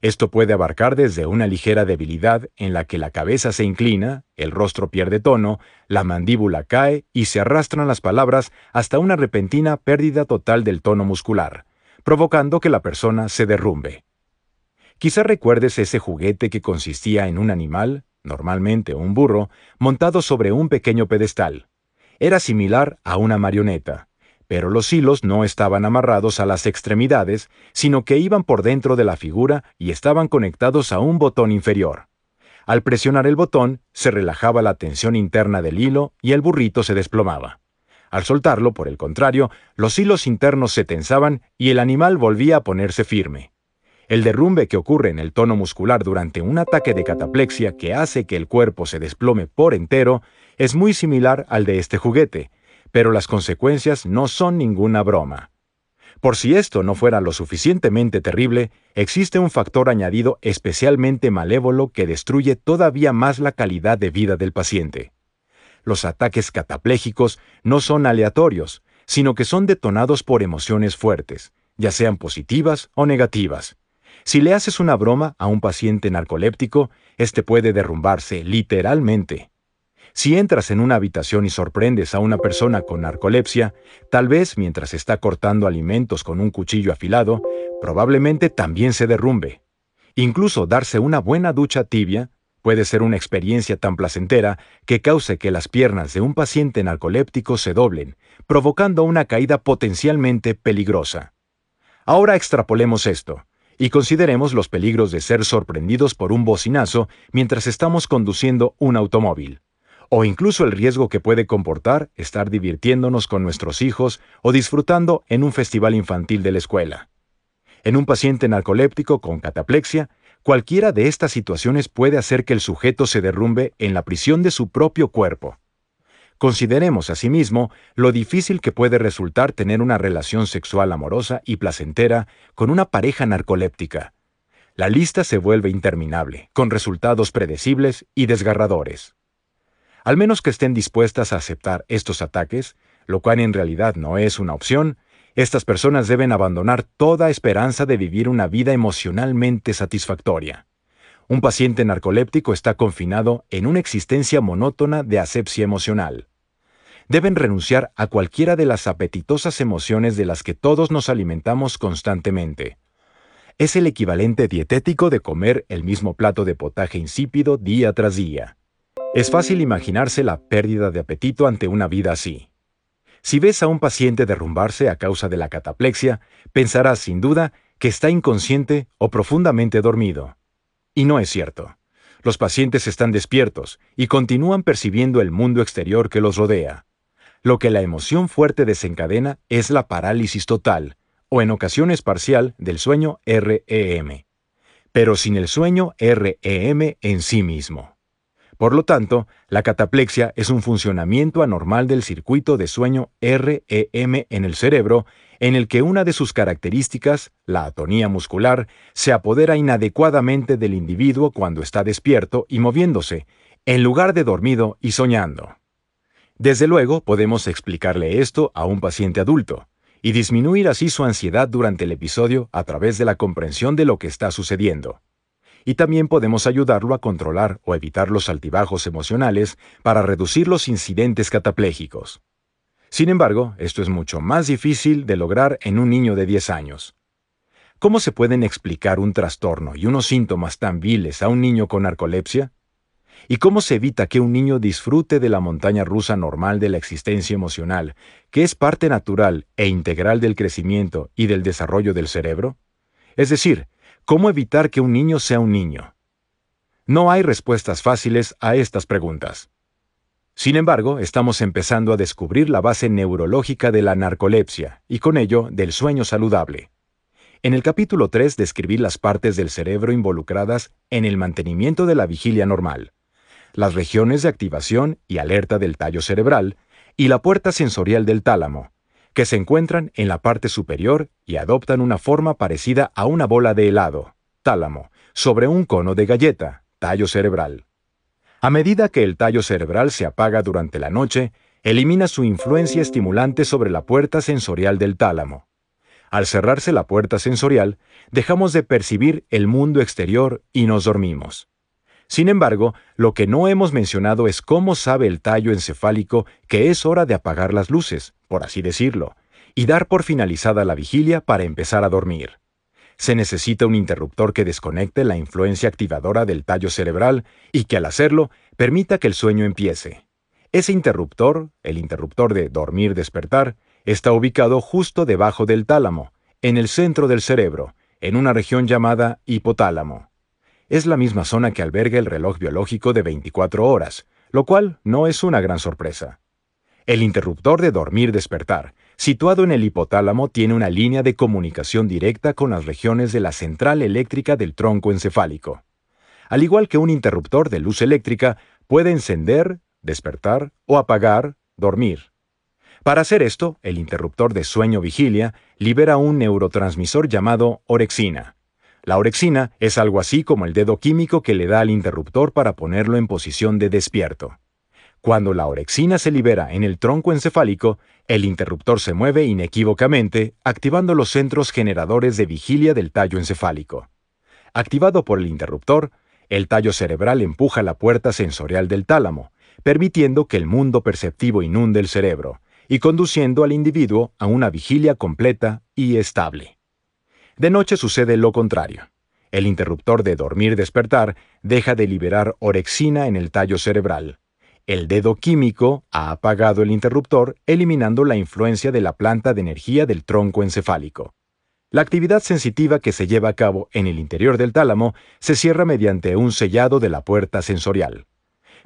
Esto puede abarcar desde una ligera debilidad en la que la cabeza se inclina, el rostro pierde tono, la mandíbula cae y se arrastran las palabras hasta una repentina pérdida total del tono muscular, provocando que la persona se derrumbe. Quizá recuerdes ese juguete que consistía en un animal, normalmente un burro, montado sobre un pequeño pedestal. Era similar a una marioneta, pero los hilos no estaban amarrados a las extremidades, sino que iban por dentro de la figura y estaban conectados a un botón inferior. Al presionar el botón, se relajaba la tensión interna del hilo y el burrito se desplomaba. Al soltarlo, por el contrario, los hilos internos se tensaban y el animal volvía a ponerse firme. El derrumbe que ocurre en el tono muscular durante un ataque de cataplexia que hace que el cuerpo se desplome por entero es muy similar al de este juguete, pero las consecuencias no son ninguna broma. Por si esto no fuera lo suficientemente terrible, existe un factor añadido especialmente malévolo que destruye todavía más la calidad de vida del paciente. Los ataques catapléjicos no son aleatorios, sino que son detonados por emociones fuertes, ya sean positivas o negativas. Si le haces una broma a un paciente narcoléptico, este puede derrumbarse literalmente. Si entras en una habitación y sorprendes a una persona con narcolepsia, tal vez mientras está cortando alimentos con un cuchillo afilado, probablemente también se derrumbe. Incluso darse una buena ducha tibia puede ser una experiencia tan placentera que cause que las piernas de un paciente narcoléptico se doblen, provocando una caída potencialmente peligrosa. Ahora extrapolemos esto y consideremos los peligros de ser sorprendidos por un bocinazo mientras estamos conduciendo un automóvil, o incluso el riesgo que puede comportar estar divirtiéndonos con nuestros hijos o disfrutando en un festival infantil de la escuela. En un paciente narcoléptico con cataplexia, cualquiera de estas situaciones puede hacer que el sujeto se derrumbe en la prisión de su propio cuerpo. Consideremos asimismo lo difícil que puede resultar tener una relación sexual amorosa y placentera con una pareja narcoléptica. La lista se vuelve interminable, con resultados predecibles y desgarradores. Al menos que estén dispuestas a aceptar estos ataques, lo cual en realidad no es una opción, estas personas deben abandonar toda esperanza de vivir una vida emocionalmente satisfactoria. Un paciente narcoléptico está confinado en una existencia monótona de asepsia emocional. Deben renunciar a cualquiera de las apetitosas emociones de las que todos nos alimentamos constantemente. Es el equivalente dietético de comer el mismo plato de potaje insípido día tras día. Es fácil imaginarse la pérdida de apetito ante una vida así. Si ves a un paciente derrumbarse a causa de la cataplexia, pensarás sin duda que está inconsciente o profundamente dormido. Y no es cierto. Los pacientes están despiertos y continúan percibiendo el mundo exterior que los rodea. Lo que la emoción fuerte desencadena es la parálisis total, o en ocasiones parcial, del sueño REM, pero sin el sueño REM en sí mismo. Por lo tanto, la cataplexia es un funcionamiento anormal del circuito de sueño REM en el cerebro en el que una de sus características, la atonía muscular, se apodera inadecuadamente del individuo cuando está despierto y moviéndose, en lugar de dormido y soñando. Desde luego, podemos explicarle esto a un paciente adulto, y disminuir así su ansiedad durante el episodio a través de la comprensión de lo que está sucediendo y también podemos ayudarlo a controlar o evitar los altibajos emocionales para reducir los incidentes catapléjicos. Sin embargo, esto es mucho más difícil de lograr en un niño de 10 años. ¿Cómo se pueden explicar un trastorno y unos síntomas tan viles a un niño con narcolepsia? ¿Y cómo se evita que un niño disfrute de la montaña rusa normal de la existencia emocional, que es parte natural e integral del crecimiento y del desarrollo del cerebro? Es decir, ¿Cómo evitar que un niño sea un niño? No hay respuestas fáciles a estas preguntas. Sin embargo, estamos empezando a descubrir la base neurológica de la narcolepsia y con ello del sueño saludable. En el capítulo 3 describí las partes del cerebro involucradas en el mantenimiento de la vigilia normal, las regiones de activación y alerta del tallo cerebral y la puerta sensorial del tálamo, que se encuentran en la parte superior y adoptan una forma parecida a una bola de helado, tálamo, sobre un cono de galleta, tallo cerebral. A medida que el tallo cerebral se apaga durante la noche, elimina su influencia estimulante sobre la puerta sensorial del tálamo. Al cerrarse la puerta sensorial, dejamos de percibir el mundo exterior y nos dormimos. Sin embargo, lo que no hemos mencionado es cómo sabe el tallo encefálico que es hora de apagar las luces, por así decirlo, y dar por finalizada la vigilia para empezar a dormir. Se necesita un interruptor que desconecte la influencia activadora del tallo cerebral y que al hacerlo permita que el sueño empiece. Ese interruptor, el interruptor de dormir-despertar, está ubicado justo debajo del tálamo, en el centro del cerebro, en una región llamada hipotálamo es la misma zona que alberga el reloj biológico de 24 horas, lo cual no es una gran sorpresa. El interruptor de dormir-despertar, situado en el hipotálamo, tiene una línea de comunicación directa con las regiones de la central eléctrica del tronco encefálico. Al igual que un interruptor de luz eléctrica, puede encender, despertar o apagar, dormir. Para hacer esto, el interruptor de sueño-vigilia libera un neurotransmisor llamado orexina, la orexina es algo así como el dedo químico que le da al interruptor para ponerlo en posición de despierto. Cuando la orexina se libera en el tronco encefálico, el interruptor se mueve inequívocamente, activando los centros generadores de vigilia del tallo encefálico. Activado por el interruptor, el tallo cerebral empuja la puerta sensorial del tálamo, permitiendo que el mundo perceptivo inunde el cerebro, y conduciendo al individuo a una vigilia completa y estable. De noche sucede lo contrario. El interruptor de dormir-despertar deja de liberar orexina en el tallo cerebral. El dedo químico ha apagado el interruptor, eliminando la influencia de la planta de energía del tronco encefálico. La actividad sensitiva que se lleva a cabo en el interior del tálamo se cierra mediante un sellado de la puerta sensorial.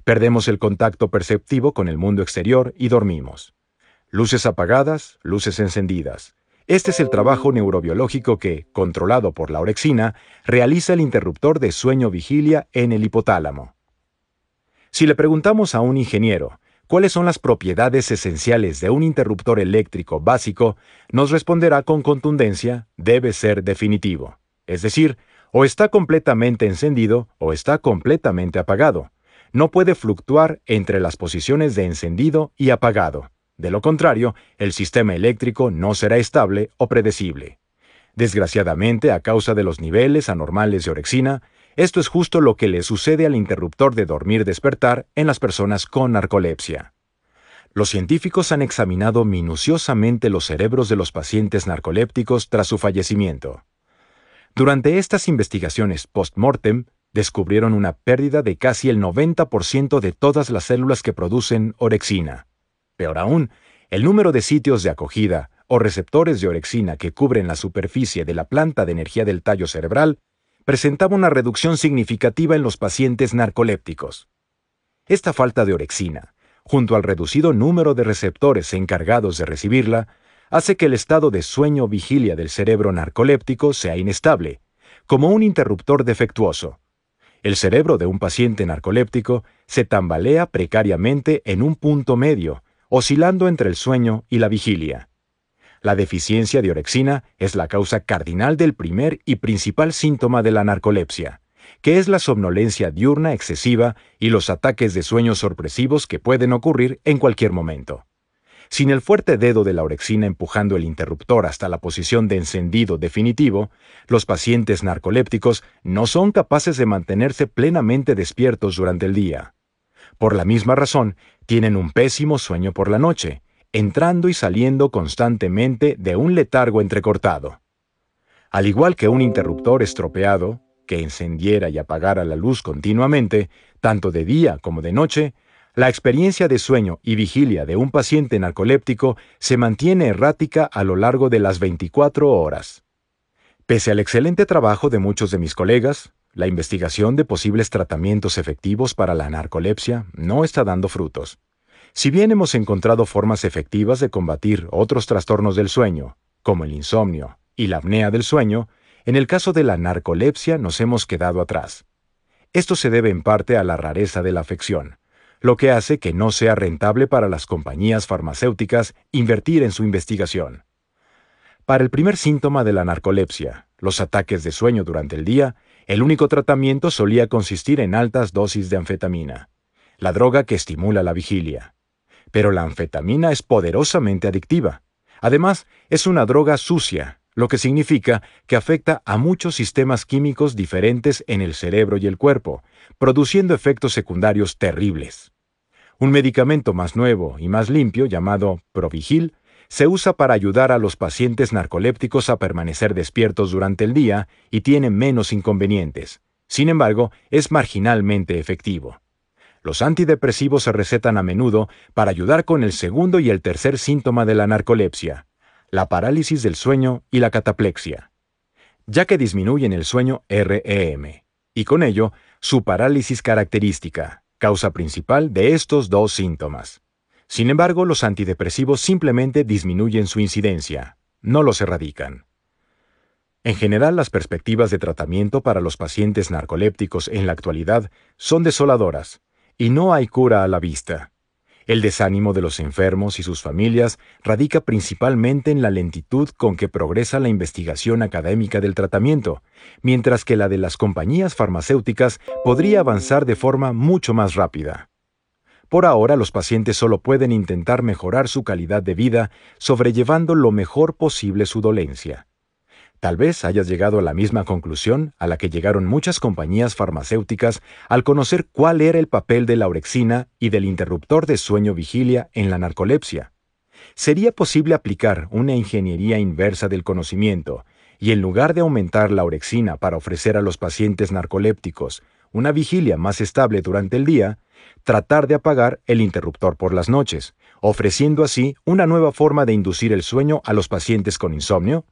Perdemos el contacto perceptivo con el mundo exterior y dormimos. Luces apagadas, luces encendidas. Este es el trabajo neurobiológico que, controlado por la orexina, realiza el interruptor de sueño-vigilia en el hipotálamo. Si le preguntamos a un ingeniero cuáles son las propiedades esenciales de un interruptor eléctrico básico, nos responderá con contundencia, debe ser definitivo. Es decir, o está completamente encendido o está completamente apagado. No puede fluctuar entre las posiciones de encendido y apagado. De lo contrario, el sistema eléctrico no será estable o predecible. Desgraciadamente, a causa de los niveles anormales de orexina, esto es justo lo que le sucede al interruptor de dormir-despertar en las personas con narcolepsia. Los científicos han examinado minuciosamente los cerebros de los pacientes narcolépticos tras su fallecimiento. Durante estas investigaciones post-mortem, descubrieron una pérdida de casi el 90% de todas las células que producen orexina. Peor aún, el número de sitios de acogida o receptores de orexina que cubren la superficie de la planta de energía del tallo cerebral presentaba una reducción significativa en los pacientes narcolépticos. Esta falta de orexina, junto al reducido número de receptores encargados de recibirla, hace que el estado de sueño-vigilia del cerebro narcoléptico sea inestable, como un interruptor defectuoso. El cerebro de un paciente narcoléptico se tambalea precariamente en un punto medio, oscilando entre el sueño y la vigilia. La deficiencia de orexina es la causa cardinal del primer y principal síntoma de la narcolepsia, que es la somnolencia diurna excesiva y los ataques de sueño sorpresivos que pueden ocurrir en cualquier momento. Sin el fuerte dedo de la orexina empujando el interruptor hasta la posición de encendido definitivo, los pacientes narcolépticos no son capaces de mantenerse plenamente despiertos durante el día. Por la misma razón, tienen un pésimo sueño por la noche, entrando y saliendo constantemente de un letargo entrecortado. Al igual que un interruptor estropeado, que encendiera y apagara la luz continuamente, tanto de día como de noche, la experiencia de sueño y vigilia de un paciente narcoléptico se mantiene errática a lo largo de las 24 horas. Pese al excelente trabajo de muchos de mis colegas, la investigación de posibles tratamientos efectivos para la narcolepsia no está dando frutos. Si bien hemos encontrado formas efectivas de combatir otros trastornos del sueño, como el insomnio y la apnea del sueño, en el caso de la narcolepsia nos hemos quedado atrás. Esto se debe en parte a la rareza de la afección, lo que hace que no sea rentable para las compañías farmacéuticas invertir en su investigación. Para el primer síntoma de la narcolepsia, los ataques de sueño durante el día, el único tratamiento solía consistir en altas dosis de anfetamina, la droga que estimula la vigilia. Pero la anfetamina es poderosamente adictiva. Además, es una droga sucia, lo que significa que afecta a muchos sistemas químicos diferentes en el cerebro y el cuerpo, produciendo efectos secundarios terribles. Un medicamento más nuevo y más limpio, llamado Provigil, se usa para ayudar a los pacientes narcolépticos a permanecer despiertos durante el día y tiene menos inconvenientes. Sin embargo, es marginalmente efectivo. Los antidepresivos se recetan a menudo para ayudar con el segundo y el tercer síntoma de la narcolepsia, la parálisis del sueño y la cataplexia, ya que disminuyen el sueño REM, y con ello su parálisis característica, causa principal de estos dos síntomas. Sin embargo, los antidepresivos simplemente disminuyen su incidencia, no los erradican. En general, las perspectivas de tratamiento para los pacientes narcolépticos en la actualidad son desoladoras, y no hay cura a la vista. El desánimo de los enfermos y sus familias radica principalmente en la lentitud con que progresa la investigación académica del tratamiento, mientras que la de las compañías farmacéuticas podría avanzar de forma mucho más rápida. Por ahora los pacientes solo pueden intentar mejorar su calidad de vida sobrellevando lo mejor posible su dolencia. Tal vez hayas llegado a la misma conclusión a la que llegaron muchas compañías farmacéuticas al conocer cuál era el papel de la orexina y del interruptor de sueño-vigilia en la narcolepsia. ¿Sería posible aplicar una ingeniería inversa del conocimiento y en lugar de aumentar la orexina para ofrecer a los pacientes narcolépticos una vigilia más estable durante el día, tratar de apagar el interruptor por las noches, ofreciendo así una nueva forma de inducir el sueño a los pacientes con insomnio?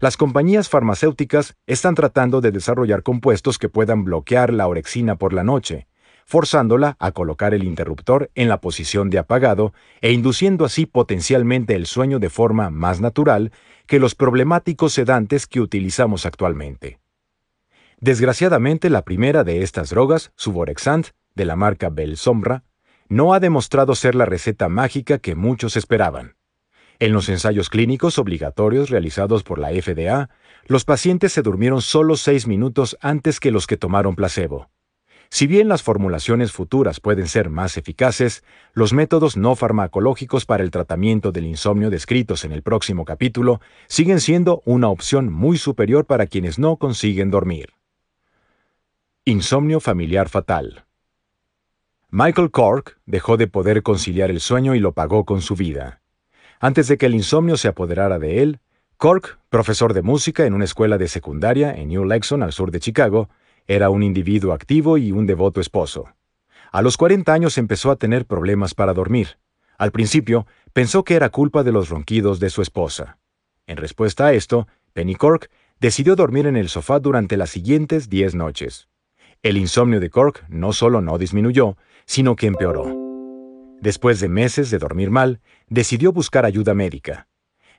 Las compañías farmacéuticas están tratando de desarrollar compuestos que puedan bloquear la orexina por la noche, forzándola a colocar el interruptor en la posición de apagado e induciendo así potencialmente el sueño de forma más natural que los problemáticos sedantes que utilizamos actualmente. Desgraciadamente, la primera de estas drogas, Suvorexant, de la marca Belsombra, no ha demostrado ser la receta mágica que muchos esperaban. En los ensayos clínicos obligatorios realizados por la FDA, los pacientes se durmieron solo seis minutos antes que los que tomaron placebo. Si bien las formulaciones futuras pueden ser más eficaces, los métodos no farmacológicos para el tratamiento del insomnio descritos en el próximo capítulo siguen siendo una opción muy superior para quienes no consiguen dormir. Insomnio familiar fatal. Michael Cork dejó de poder conciliar el sueño y lo pagó con su vida. Antes de que el insomnio se apoderara de él, Cork, profesor de música en una escuela de secundaria en New Lexon, al sur de Chicago, Era un individuo activo y un devoto esposo. A los 40 años empezó a tener problemas para dormir. Al principio, pensó que era culpa de los ronquidos de su esposa. En respuesta a esto, Penny Cork decidió dormir en el sofá durante las siguientes 10 noches. El insomnio de Cork no solo no disminuyó, sino que empeoró. Después de meses de dormir mal, decidió buscar ayuda médica.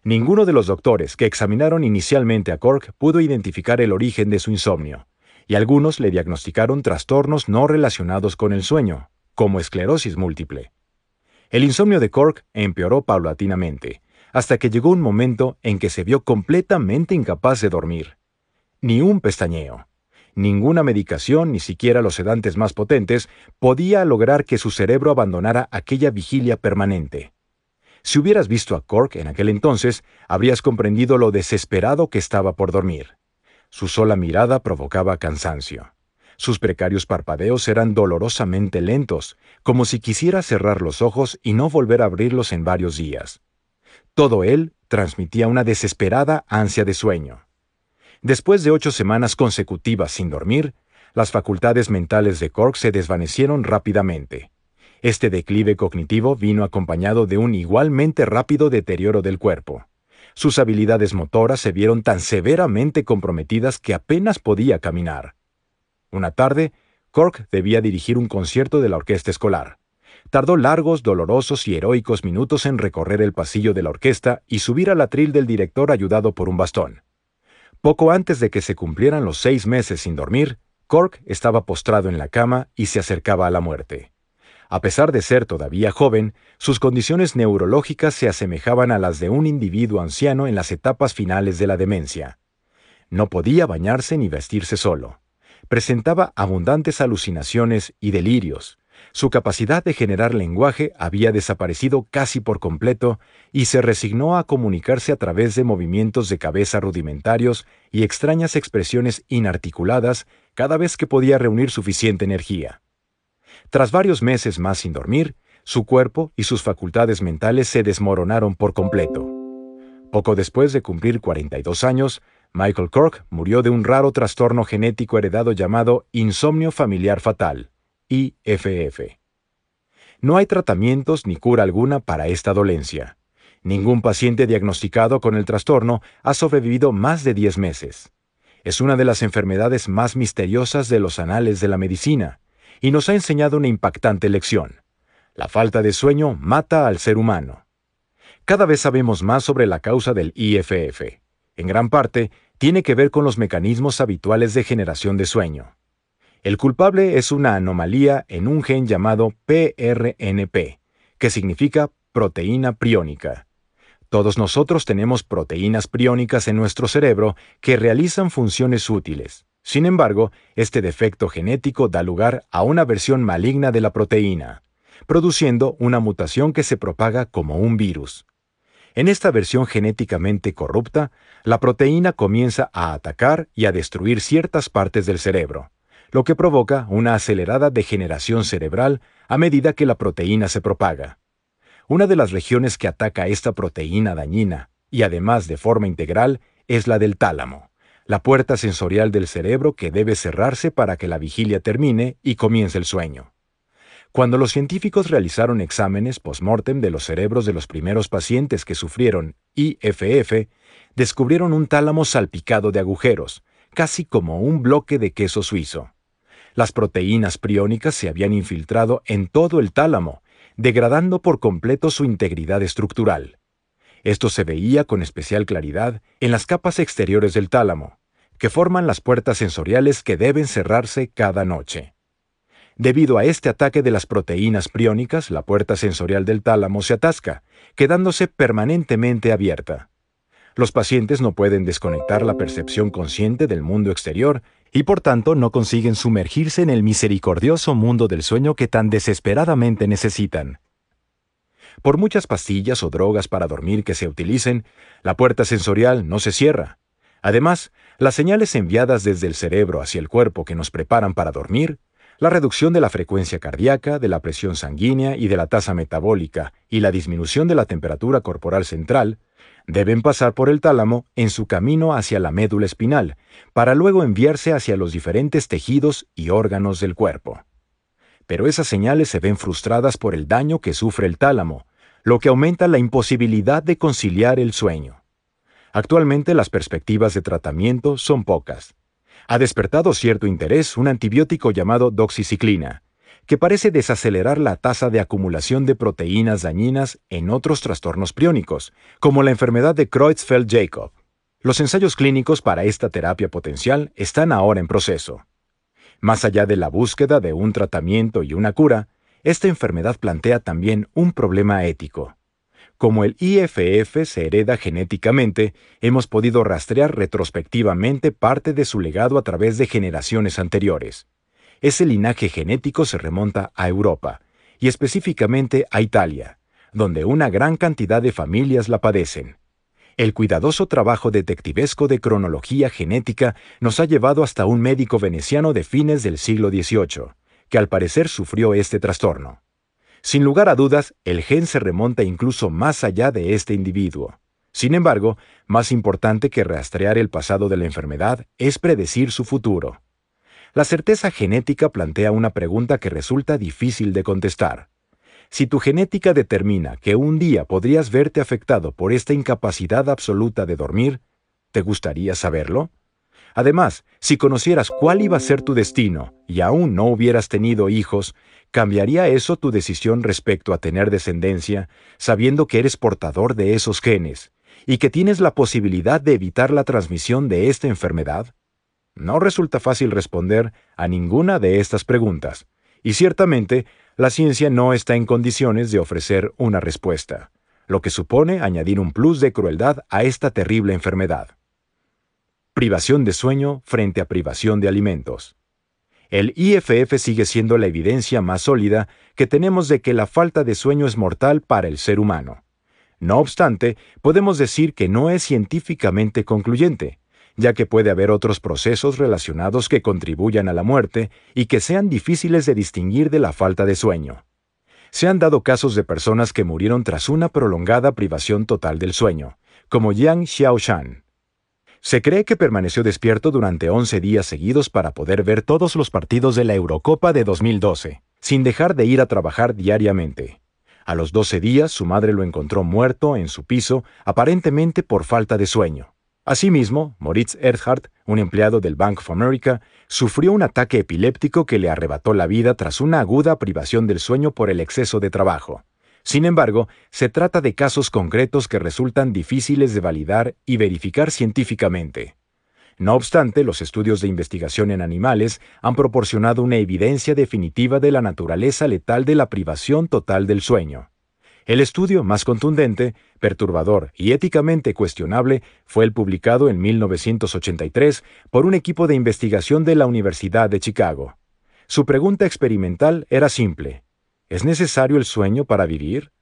Ninguno de los doctores que examinaron inicialmente a Cork pudo identificar el origen de su insomnio, y algunos le diagnosticaron trastornos no relacionados con el sueño, como esclerosis múltiple. El insomnio de Cork empeoró paulatinamente, hasta que llegó un momento en que se vio completamente incapaz de dormir. Ni un pestañeo. Ninguna medicación, ni siquiera los sedantes más potentes, podía lograr que su cerebro abandonara aquella vigilia permanente. Si hubieras visto a Cork en aquel entonces, habrías comprendido lo desesperado que estaba por dormir. Su sola mirada provocaba cansancio. Sus precarios parpadeos eran dolorosamente lentos, como si quisiera cerrar los ojos y no volver a abrirlos en varios días. Todo él transmitía una desesperada ansia de sueño. Después de ocho semanas consecutivas sin dormir, las facultades mentales de Cork se desvanecieron rápidamente. Este declive cognitivo vino acompañado de un igualmente rápido deterioro del cuerpo. Sus habilidades motoras se vieron tan severamente comprometidas que apenas podía caminar. Una tarde, Cork debía dirigir un concierto de la orquesta escolar. Tardó largos, dolorosos y heroicos minutos en recorrer el pasillo de la orquesta y subir al atril del director ayudado por un bastón. Poco antes de que se cumplieran los seis meses sin dormir, Cork estaba postrado en la cama y se acercaba a la muerte. A pesar de ser todavía joven, sus condiciones neurológicas se asemejaban a las de un individuo anciano en las etapas finales de la demencia. No podía bañarse ni vestirse solo. Presentaba abundantes alucinaciones y delirios. Su capacidad de generar lenguaje había desaparecido casi por completo y se resignó a comunicarse a través de movimientos de cabeza rudimentarios y extrañas expresiones inarticuladas cada vez que podía reunir suficiente energía. Tras varios meses más sin dormir, su cuerpo y sus facultades mentales se desmoronaron por completo. Poco después de cumplir 42 años, Michael Cork murió de un raro trastorno genético heredado llamado insomnio familiar fatal, IFF. No hay tratamientos ni cura alguna para esta dolencia. Ningún paciente diagnosticado con el trastorno ha sobrevivido más de 10 meses. Es una de las enfermedades más misteriosas de los anales de la medicina, y nos ha enseñado una impactante lección. La falta de sueño mata al ser humano. Cada vez sabemos más sobre la causa del IFF. En gran parte, tiene que ver con los mecanismos habituales de generación de sueño. El culpable es una anomalía en un gen llamado PRNP, que significa proteína priónica. Todos nosotros tenemos proteínas priónicas en nuestro cerebro que realizan funciones útiles. Sin embargo, este defecto genético da lugar a una versión maligna de la proteína, produciendo una mutación que se propaga como un virus. En esta versión genéticamente corrupta, la proteína comienza a atacar y a destruir ciertas partes del cerebro, lo que provoca una acelerada degeneración cerebral a medida que la proteína se propaga. Una de las regiones que ataca esta proteína dañina, y además de forma integral, es la del tálamo la puerta sensorial del cerebro que debe cerrarse para que la vigilia termine y comience el sueño. Cuando los científicos realizaron exámenes post-mortem de los cerebros de los primeros pacientes que sufrieron IFF, descubrieron un tálamo salpicado de agujeros, casi como un bloque de queso suizo. Las proteínas priónicas se habían infiltrado en todo el tálamo, degradando por completo su integridad estructural. Esto se veía con especial claridad en las capas exteriores del tálamo, que forman las puertas sensoriales que deben cerrarse cada noche. Debido a este ataque de las proteínas priónicas, la puerta sensorial del tálamo se atasca, quedándose permanentemente abierta. Los pacientes no pueden desconectar la percepción consciente del mundo exterior y por tanto no consiguen sumergirse en el misericordioso mundo del sueño que tan desesperadamente necesitan. Por muchas pastillas o drogas para dormir que se utilicen, la puerta sensorial no se cierra. Además, las señales enviadas desde el cerebro hacia el cuerpo que nos preparan para dormir, la reducción de la frecuencia cardíaca, de la presión sanguínea y de la tasa metabólica y la disminución de la temperatura corporal central, Deben pasar por el tálamo en su camino hacia la médula espinal, para luego enviarse hacia los diferentes tejidos y órganos del cuerpo. Pero esas señales se ven frustradas por el daño que sufre el tálamo, lo que aumenta la imposibilidad de conciliar el sueño. Actualmente las perspectivas de tratamiento son pocas. Ha despertado cierto interés un antibiótico llamado doxiciclina, que parece desacelerar la tasa de acumulación de proteínas dañinas en otros trastornos priónicos, como la enfermedad de Creutzfeldt-Jakob. Los ensayos clínicos para esta terapia potencial están ahora en proceso. Más allá de la búsqueda de un tratamiento y una cura, esta enfermedad plantea también un problema ético. Como el IFF se hereda genéticamente, hemos podido rastrear retrospectivamente parte de su legado a través de generaciones anteriores. Ese linaje genético se remonta a Europa, y específicamente a Italia, donde una gran cantidad de familias la padecen. El cuidadoso trabajo detectivesco de cronología genética nos ha llevado hasta un médico veneciano de fines del siglo XVIII, que al parecer sufrió este trastorno. Sin lugar a dudas, el gen se remonta incluso más allá de este individuo. Sin embargo, más importante que rastrear el pasado de la enfermedad es predecir su futuro. La certeza genética plantea una pregunta que resulta difícil de contestar. Si tu genética determina que un día podrías verte afectado por esta incapacidad absoluta de dormir, ¿te gustaría saberlo? Además, si conocieras cuál iba a ser tu destino y aún no hubieras tenido hijos, ¿cambiaría eso tu decisión respecto a tener descendencia, sabiendo que eres portador de esos genes y que tienes la posibilidad de evitar la transmisión de esta enfermedad? No resulta fácil responder a ninguna de estas preguntas, y ciertamente la ciencia no está en condiciones de ofrecer una respuesta, lo que supone añadir un plus de crueldad a esta terrible enfermedad. Privación de sueño frente a privación de alimentos. El IFF sigue siendo la evidencia más sólida que tenemos de que la falta de sueño es mortal para el ser humano. No obstante, podemos decir que no es científicamente concluyente, ya que puede haber otros procesos relacionados que contribuyan a la muerte y que sean difíciles de distinguir de la falta de sueño. Se han dado casos de personas que murieron tras una prolongada privación total del sueño, como Yang Xiaoshan. Se cree que permaneció despierto durante 11 días seguidos para poder ver todos los partidos de la Eurocopa de 2012, sin dejar de ir a trabajar diariamente. A los 12 días su madre lo encontró muerto en su piso, aparentemente por falta de sueño. Asimismo, Moritz Erhardt, un empleado del Bank of America, sufrió un ataque epiléptico que le arrebató la vida tras una aguda privación del sueño por el exceso de trabajo. Sin embargo, se trata de casos concretos que resultan difíciles de validar y verificar científicamente. No obstante, los estudios de investigación en animales han proporcionado una evidencia definitiva de la naturaleza letal de la privación total del sueño. El estudio más contundente, perturbador y éticamente cuestionable fue el publicado en 1983 por un equipo de investigación de la Universidad de Chicago. Su pregunta experimental era simple. ¿Es necesario el sueño para vivir?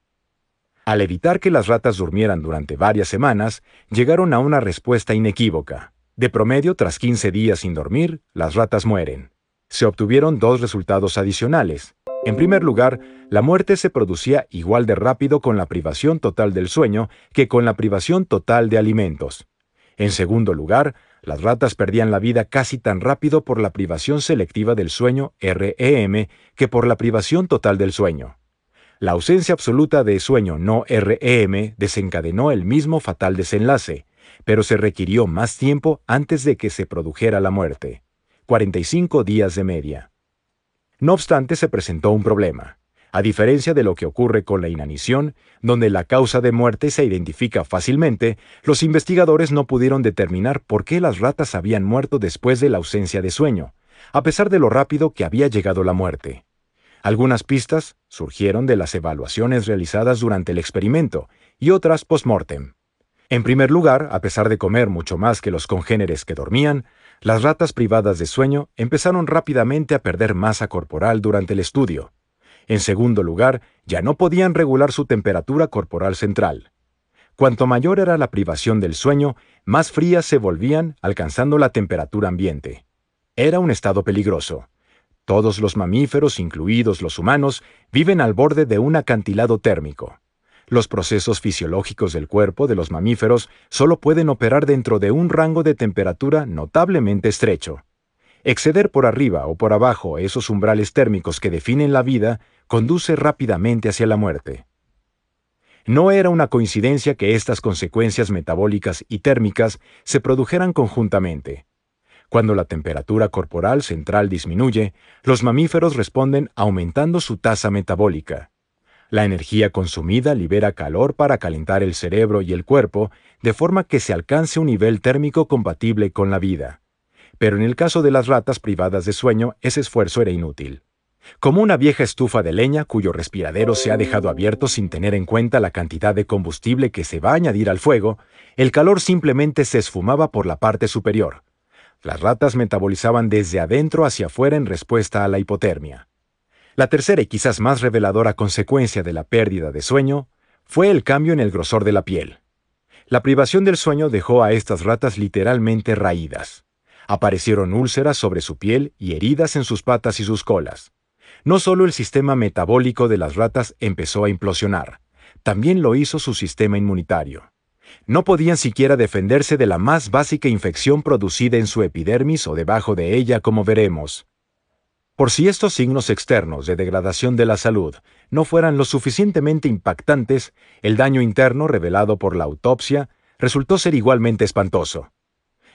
Al evitar que las ratas durmieran durante varias semanas, llegaron a una respuesta inequívoca. De promedio, tras 15 días sin dormir, las ratas mueren. Se obtuvieron dos resultados adicionales. En primer lugar, la muerte se producía igual de rápido con la privación total del sueño que con la privación total de alimentos. En segundo lugar, las ratas perdían la vida casi tan rápido por la privación selectiva del sueño REM que por la privación total del sueño. La ausencia absoluta de sueño no REM desencadenó el mismo fatal desenlace, pero se requirió más tiempo antes de que se produjera la muerte. 45 días de media. No obstante, se presentó un problema. A diferencia de lo que ocurre con la inanición, donde la causa de muerte se identifica fácilmente, los investigadores no pudieron determinar por qué las ratas habían muerto después de la ausencia de sueño, a pesar de lo rápido que había llegado la muerte. Algunas pistas surgieron de las evaluaciones realizadas durante el experimento y otras post-mortem. En primer lugar, a pesar de comer mucho más que los congéneres que dormían, las ratas privadas de sueño empezaron rápidamente a perder masa corporal durante el estudio. En segundo lugar, ya no podían regular su temperatura corporal central. Cuanto mayor era la privación del sueño, más frías se volvían, alcanzando la temperatura ambiente. Era un estado peligroso. Todos los mamíferos, incluidos los humanos, viven al borde de un acantilado térmico. Los procesos fisiológicos del cuerpo de los mamíferos solo pueden operar dentro de un rango de temperatura notablemente estrecho. Exceder por arriba o por abajo esos umbrales térmicos que definen la vida conduce rápidamente hacia la muerte. No era una coincidencia que estas consecuencias metabólicas y térmicas se produjeran conjuntamente. Cuando la temperatura corporal central disminuye, los mamíferos responden aumentando su tasa metabólica. La energía consumida libera calor para calentar el cerebro y el cuerpo, de forma que se alcance un nivel térmico compatible con la vida. Pero en el caso de las ratas privadas de sueño, ese esfuerzo era inútil. Como una vieja estufa de leña cuyo respiradero se ha dejado abierto sin tener en cuenta la cantidad de combustible que se va a añadir al fuego, el calor simplemente se esfumaba por la parte superior. Las ratas metabolizaban desde adentro hacia afuera en respuesta a la hipotermia. La tercera y quizás más reveladora consecuencia de la pérdida de sueño fue el cambio en el grosor de la piel. La privación del sueño dejó a estas ratas literalmente raídas. Aparecieron úlceras sobre su piel y heridas en sus patas y sus colas. No solo el sistema metabólico de las ratas empezó a implosionar, también lo hizo su sistema inmunitario. No podían siquiera defenderse de la más básica infección producida en su epidermis o debajo de ella, como veremos. Por si estos signos externos de degradación de la salud no fueran lo suficientemente impactantes, el daño interno revelado por la autopsia resultó ser igualmente espantoso.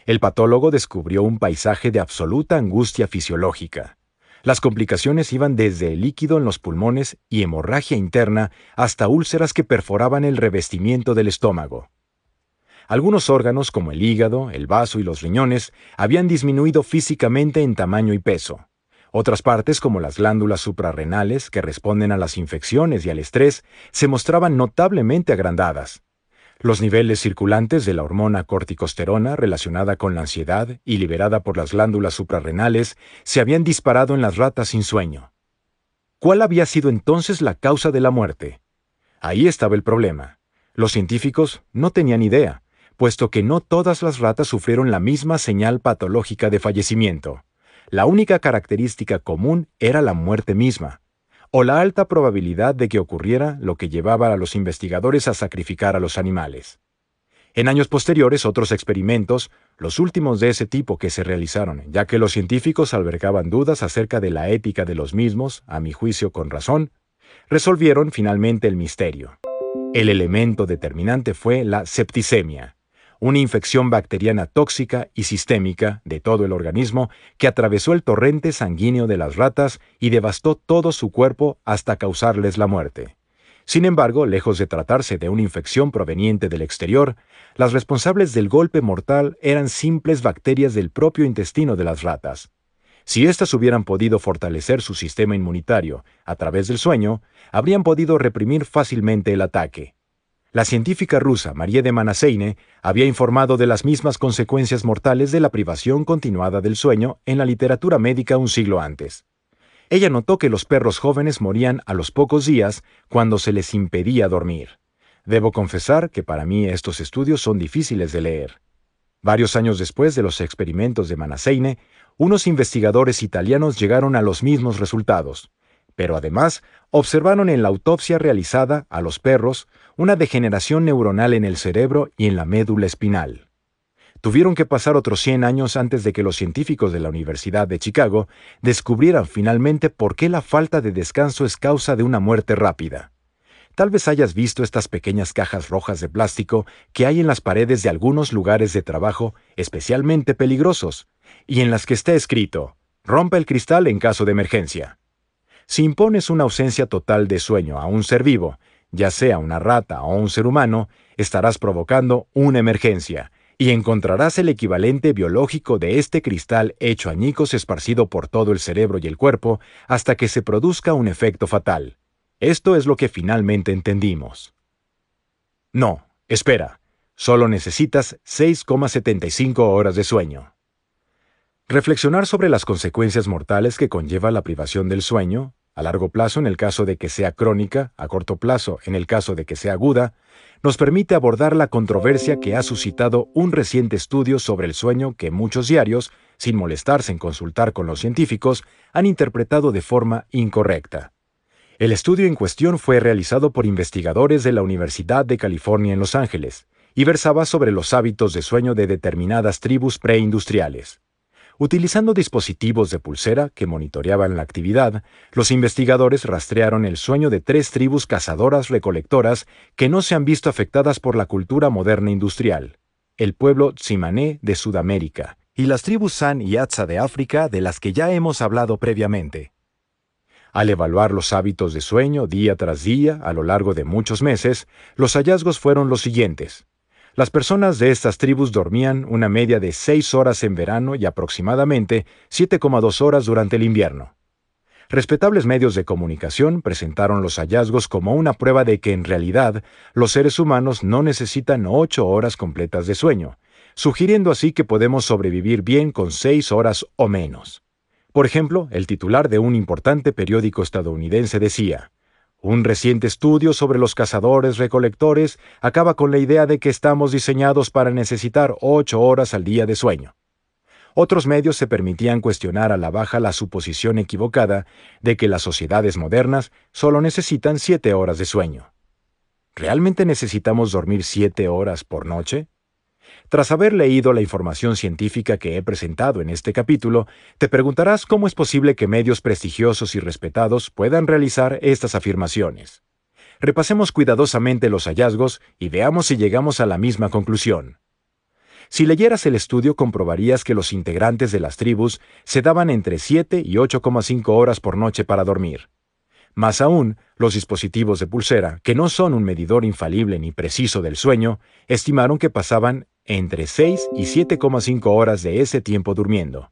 El patólogo descubrió un paisaje de absoluta angustia fisiológica. Las complicaciones iban desde el líquido en los pulmones y hemorragia interna hasta úlceras que perforaban el revestimiento del estómago. Algunos órganos, como el hígado, el vaso y los riñones, habían disminuido físicamente en tamaño y peso. Otras partes, como las glándulas suprarrenales, que responden a las infecciones y al estrés, se mostraban notablemente agrandadas. Los niveles circulantes de la hormona corticosterona relacionada con la ansiedad y liberada por las glándulas suprarrenales se habían disparado en las ratas sin sueño. ¿Cuál había sido entonces la causa de la muerte? Ahí estaba el problema. Los científicos no tenían idea, puesto que no todas las ratas sufrieron la misma señal patológica de fallecimiento. La única característica común era la muerte misma, o la alta probabilidad de que ocurriera lo que llevaba a los investigadores a sacrificar a los animales. En años posteriores, otros experimentos, los últimos de ese tipo que se realizaron, ya que los científicos albergaban dudas acerca de la ética de los mismos, a mi juicio con razón, resolvieron finalmente el misterio. El elemento determinante fue la septicemia, una infección bacteriana tóxica y sistémica de todo el organismo que atravesó el torrente sanguíneo de las ratas y devastó todo su cuerpo hasta causarles la muerte. Sin embargo, lejos de tratarse de una infección proveniente del exterior, las responsables del golpe mortal eran simples bacterias del propio intestino de las ratas. Si éstas hubieran podido fortalecer su sistema inmunitario a través del sueño, habrían podido reprimir fácilmente el ataque. La científica rusa Marie de Manaseine había informado de las mismas consecuencias mortales de la privación continuada del sueño en la literatura médica un siglo antes. Ella notó que los perros jóvenes morían a los pocos días cuando se les impedía dormir. Debo confesar que para mí estos estudios son difíciles de leer. Varios años después de los experimentos de Manaseine, unos investigadores italianos llegaron a los mismos resultados pero además observaron en la autopsia realizada a los perros una degeneración neuronal en el cerebro y en la médula espinal. Tuvieron que pasar otros 100 años antes de que los científicos de la Universidad de Chicago descubrieran finalmente por qué la falta de descanso es causa de una muerte rápida. Tal vez hayas visto estas pequeñas cajas rojas de plástico que hay en las paredes de algunos lugares de trabajo especialmente peligrosos, y en las que está escrito, rompa el cristal en caso de emergencia. Si impones una ausencia total de sueño a un ser vivo, ya sea una rata o un ser humano, estarás provocando una emergencia, y encontrarás el equivalente biológico de este cristal hecho añicos esparcido por todo el cerebro y el cuerpo hasta que se produzca un efecto fatal. Esto es lo que finalmente entendimos. No, espera, solo necesitas 6,75 horas de sueño. Reflexionar sobre las consecuencias mortales que conlleva la privación del sueño, a largo plazo en el caso de que sea crónica, a corto plazo en el caso de que sea aguda, nos permite abordar la controversia que ha suscitado un reciente estudio sobre el sueño que muchos diarios, sin molestarse en consultar con los científicos, han interpretado de forma incorrecta. El estudio en cuestión fue realizado por investigadores de la Universidad de California en Los Ángeles y versaba sobre los hábitos de sueño de determinadas tribus preindustriales. Utilizando dispositivos de pulsera que monitoreaban la actividad, los investigadores rastrearon el sueño de tres tribus cazadoras-recolectoras que no se han visto afectadas por la cultura moderna industrial, el pueblo Tsimané de Sudamérica y las tribus San y Atza de África de las que ya hemos hablado previamente. Al evaluar los hábitos de sueño día tras día a lo largo de muchos meses, los hallazgos fueron los siguientes. Las personas de estas tribus dormían una media de 6 horas en verano y aproximadamente 7,2 horas durante el invierno. Respetables medios de comunicación presentaron los hallazgos como una prueba de que en realidad los seres humanos no necesitan 8 horas completas de sueño, sugiriendo así que podemos sobrevivir bien con 6 horas o menos. Por ejemplo, el titular de un importante periódico estadounidense decía, un reciente estudio sobre los cazadores-recolectores acaba con la idea de que estamos diseñados para necesitar ocho horas al día de sueño. Otros medios se permitían cuestionar a la baja la suposición equivocada de que las sociedades modernas solo necesitan siete horas de sueño. ¿Realmente necesitamos dormir siete horas por noche? Tras haber leído la información científica que he presentado en este capítulo, te preguntarás cómo es posible que medios prestigiosos y respetados puedan realizar estas afirmaciones. Repasemos cuidadosamente los hallazgos y veamos si llegamos a la misma conclusión. Si leyeras el estudio comprobarías que los integrantes de las tribus se daban entre 7 y 8,5 horas por noche para dormir. Más aún, los dispositivos de pulsera, que no son un medidor infalible ni preciso del sueño, estimaron que pasaban entre 6 y 7,5 horas de ese tiempo durmiendo.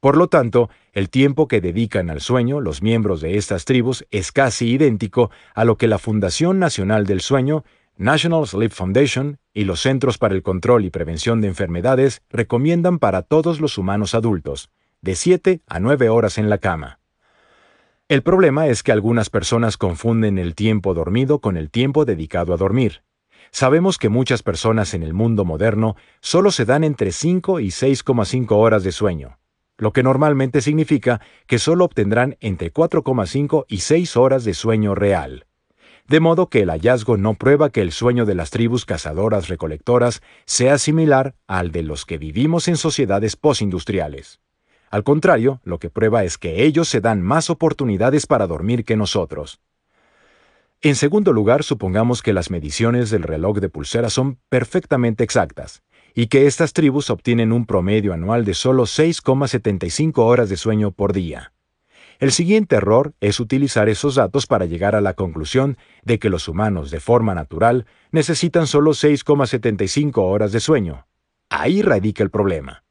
Por lo tanto, el tiempo que dedican al sueño los miembros de estas tribus es casi idéntico a lo que la Fundación Nacional del Sueño, National Sleep Foundation y los Centros para el Control y Prevención de Enfermedades recomiendan para todos los humanos adultos, de 7 a 9 horas en la cama. El problema es que algunas personas confunden el tiempo dormido con el tiempo dedicado a dormir. Sabemos que muchas personas en el mundo moderno solo se dan entre 5 y 6,5 horas de sueño, lo que normalmente significa que solo obtendrán entre 4,5 y 6 horas de sueño real. De modo que el hallazgo no prueba que el sueño de las tribus cazadoras-recolectoras sea similar al de los que vivimos en sociedades postindustriales. Al contrario, lo que prueba es que ellos se dan más oportunidades para dormir que nosotros. En segundo lugar, supongamos que las mediciones del reloj de pulsera son perfectamente exactas y que estas tribus obtienen un promedio anual de solo 6,75 horas de sueño por día. El siguiente error es utilizar esos datos para llegar a la conclusión de que los humanos de forma natural necesitan solo 6,75 horas de sueño. Ahí radica el problema.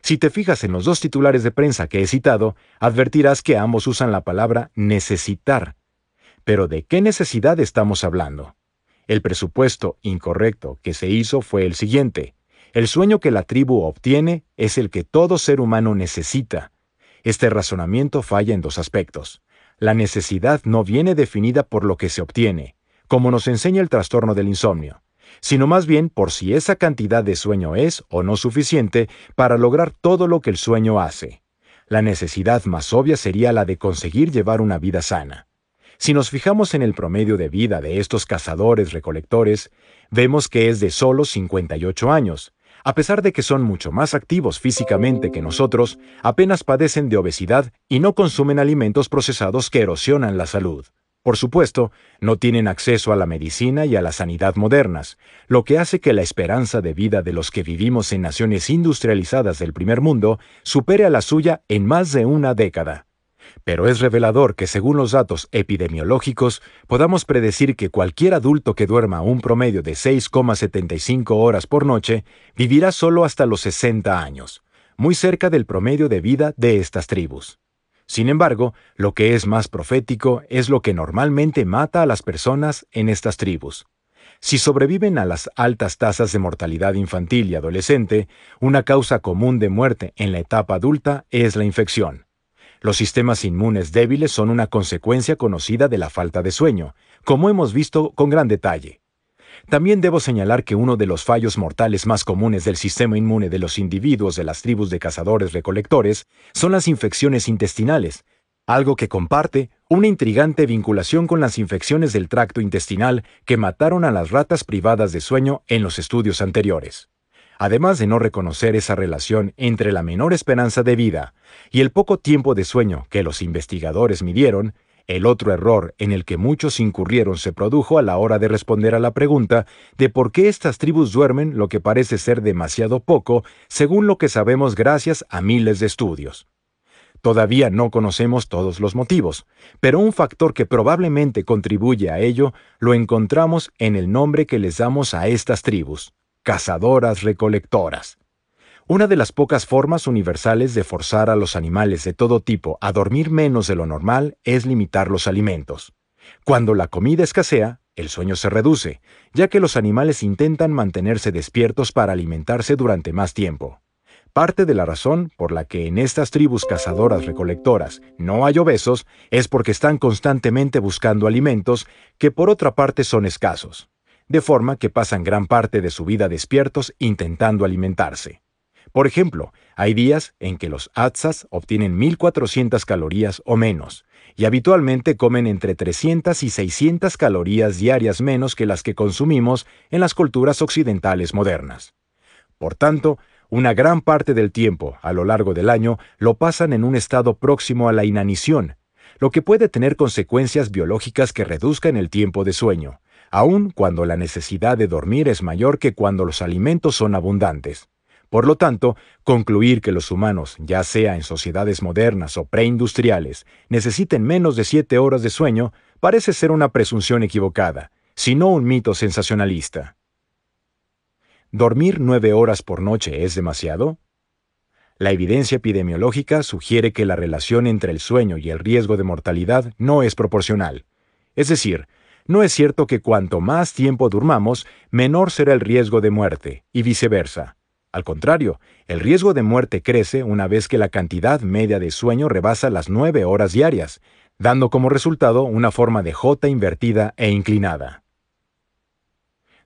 Si te fijas en los dos titulares de prensa que he citado, advertirás que ambos usan la palabra necesitar. Pero ¿de qué necesidad estamos hablando? El presupuesto incorrecto que se hizo fue el siguiente. El sueño que la tribu obtiene es el que todo ser humano necesita. Este razonamiento falla en dos aspectos. La necesidad no viene definida por lo que se obtiene, como nos enseña el trastorno del insomnio sino más bien por si esa cantidad de sueño es o no suficiente para lograr todo lo que el sueño hace. La necesidad más obvia sería la de conseguir llevar una vida sana. Si nos fijamos en el promedio de vida de estos cazadores-recolectores, vemos que es de solo 58 años. A pesar de que son mucho más activos físicamente que nosotros, apenas padecen de obesidad y no consumen alimentos procesados que erosionan la salud. Por supuesto, no tienen acceso a la medicina y a la sanidad modernas, lo que hace que la esperanza de vida de los que vivimos en naciones industrializadas del primer mundo supere a la suya en más de una década. Pero es revelador que según los datos epidemiológicos podamos predecir que cualquier adulto que duerma un promedio de 6,75 horas por noche vivirá solo hasta los 60 años, muy cerca del promedio de vida de estas tribus. Sin embargo, lo que es más profético es lo que normalmente mata a las personas en estas tribus. Si sobreviven a las altas tasas de mortalidad infantil y adolescente, una causa común de muerte en la etapa adulta es la infección. Los sistemas inmunes débiles son una consecuencia conocida de la falta de sueño, como hemos visto con gran detalle. También debo señalar que uno de los fallos mortales más comunes del sistema inmune de los individuos de las tribus de cazadores-recolectores son las infecciones intestinales, algo que comparte una intrigante vinculación con las infecciones del tracto intestinal que mataron a las ratas privadas de sueño en los estudios anteriores. Además de no reconocer esa relación entre la menor esperanza de vida y el poco tiempo de sueño que los investigadores midieron, el otro error en el que muchos incurrieron se produjo a la hora de responder a la pregunta de por qué estas tribus duermen lo que parece ser demasiado poco, según lo que sabemos gracias a miles de estudios. Todavía no conocemos todos los motivos, pero un factor que probablemente contribuye a ello lo encontramos en el nombre que les damos a estas tribus, cazadoras recolectoras. Una de las pocas formas universales de forzar a los animales de todo tipo a dormir menos de lo normal es limitar los alimentos. Cuando la comida escasea, el sueño se reduce, ya que los animales intentan mantenerse despiertos para alimentarse durante más tiempo. Parte de la razón por la que en estas tribus cazadoras recolectoras no hay obesos es porque están constantemente buscando alimentos que por otra parte son escasos, de forma que pasan gran parte de su vida despiertos intentando alimentarse. Por ejemplo, hay días en que los atzas obtienen 1400 calorías o menos, y habitualmente comen entre 300 y 600 calorías diarias menos que las que consumimos en las culturas occidentales modernas. Por tanto, una gran parte del tiempo, a lo largo del año, lo pasan en un estado próximo a la inanición, lo que puede tener consecuencias biológicas que reduzcan el tiempo de sueño, aun cuando la necesidad de dormir es mayor que cuando los alimentos son abundantes. Por lo tanto, concluir que los humanos, ya sea en sociedades modernas o preindustriales, necesiten menos de siete horas de sueño parece ser una presunción equivocada, sino un mito sensacionalista. ¿Dormir nueve horas por noche es demasiado? La evidencia epidemiológica sugiere que la relación entre el sueño y el riesgo de mortalidad no es proporcional. Es decir, no es cierto que cuanto más tiempo durmamos, menor será el riesgo de muerte, y viceversa. Al contrario, el riesgo de muerte crece una vez que la cantidad media de sueño rebasa las nueve horas diarias, dando como resultado una forma de J invertida e inclinada.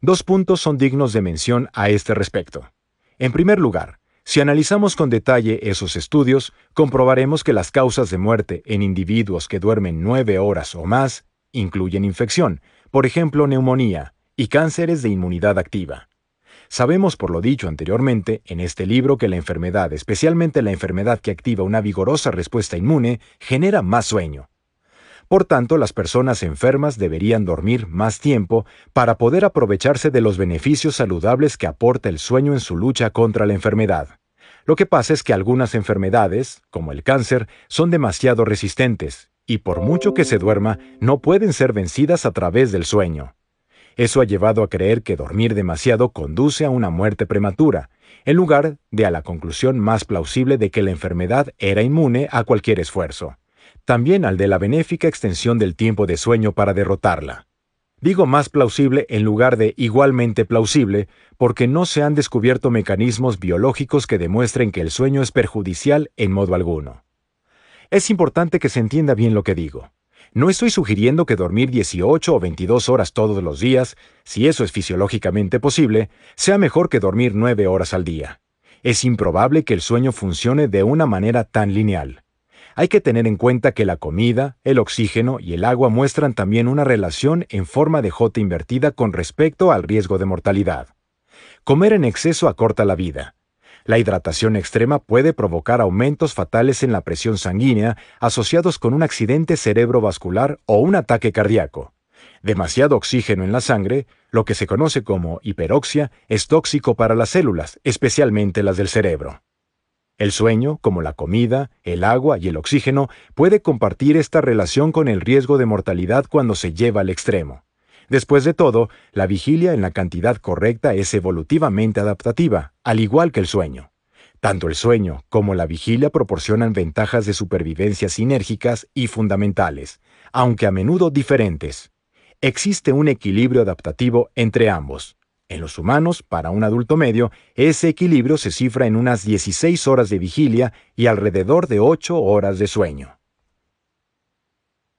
Dos puntos son dignos de mención a este respecto. En primer lugar, si analizamos con detalle esos estudios, comprobaremos que las causas de muerte en individuos que duermen nueve horas o más incluyen infección, por ejemplo neumonía, y cánceres de inmunidad activa. Sabemos por lo dicho anteriormente en este libro que la enfermedad, especialmente la enfermedad que activa una vigorosa respuesta inmune, genera más sueño. Por tanto, las personas enfermas deberían dormir más tiempo para poder aprovecharse de los beneficios saludables que aporta el sueño en su lucha contra la enfermedad. Lo que pasa es que algunas enfermedades, como el cáncer, son demasiado resistentes, y por mucho que se duerma, no pueden ser vencidas a través del sueño. Eso ha llevado a creer que dormir demasiado conduce a una muerte prematura, en lugar de a la conclusión más plausible de que la enfermedad era inmune a cualquier esfuerzo también al de la benéfica extensión del tiempo de sueño para derrotarla. Digo más plausible en lugar de igualmente plausible, porque no se han descubierto mecanismos biológicos que demuestren que el sueño es perjudicial en modo alguno. Es importante que se entienda bien lo que digo. No estoy sugiriendo que dormir 18 o 22 horas todos los días, si eso es fisiológicamente posible, sea mejor que dormir 9 horas al día. Es improbable que el sueño funcione de una manera tan lineal. Hay que tener en cuenta que la comida, el oxígeno y el agua muestran también una relación en forma de J invertida con respecto al riesgo de mortalidad. Comer en exceso acorta la vida. La hidratación extrema puede provocar aumentos fatales en la presión sanguínea asociados con un accidente cerebrovascular o un ataque cardíaco. Demasiado oxígeno en la sangre, lo que se conoce como hiperoxia, es tóxico para las células, especialmente las del cerebro. El sueño, como la comida, el agua y el oxígeno, puede compartir esta relación con el riesgo de mortalidad cuando se lleva al extremo. Después de todo, la vigilia en la cantidad correcta es evolutivamente adaptativa, al igual que el sueño. Tanto el sueño como la vigilia proporcionan ventajas de supervivencia sinérgicas y fundamentales, aunque a menudo diferentes. Existe un equilibrio adaptativo entre ambos. En los humanos, para un adulto medio, ese equilibrio se cifra en unas 16 horas de vigilia y alrededor de 8 horas de sueño.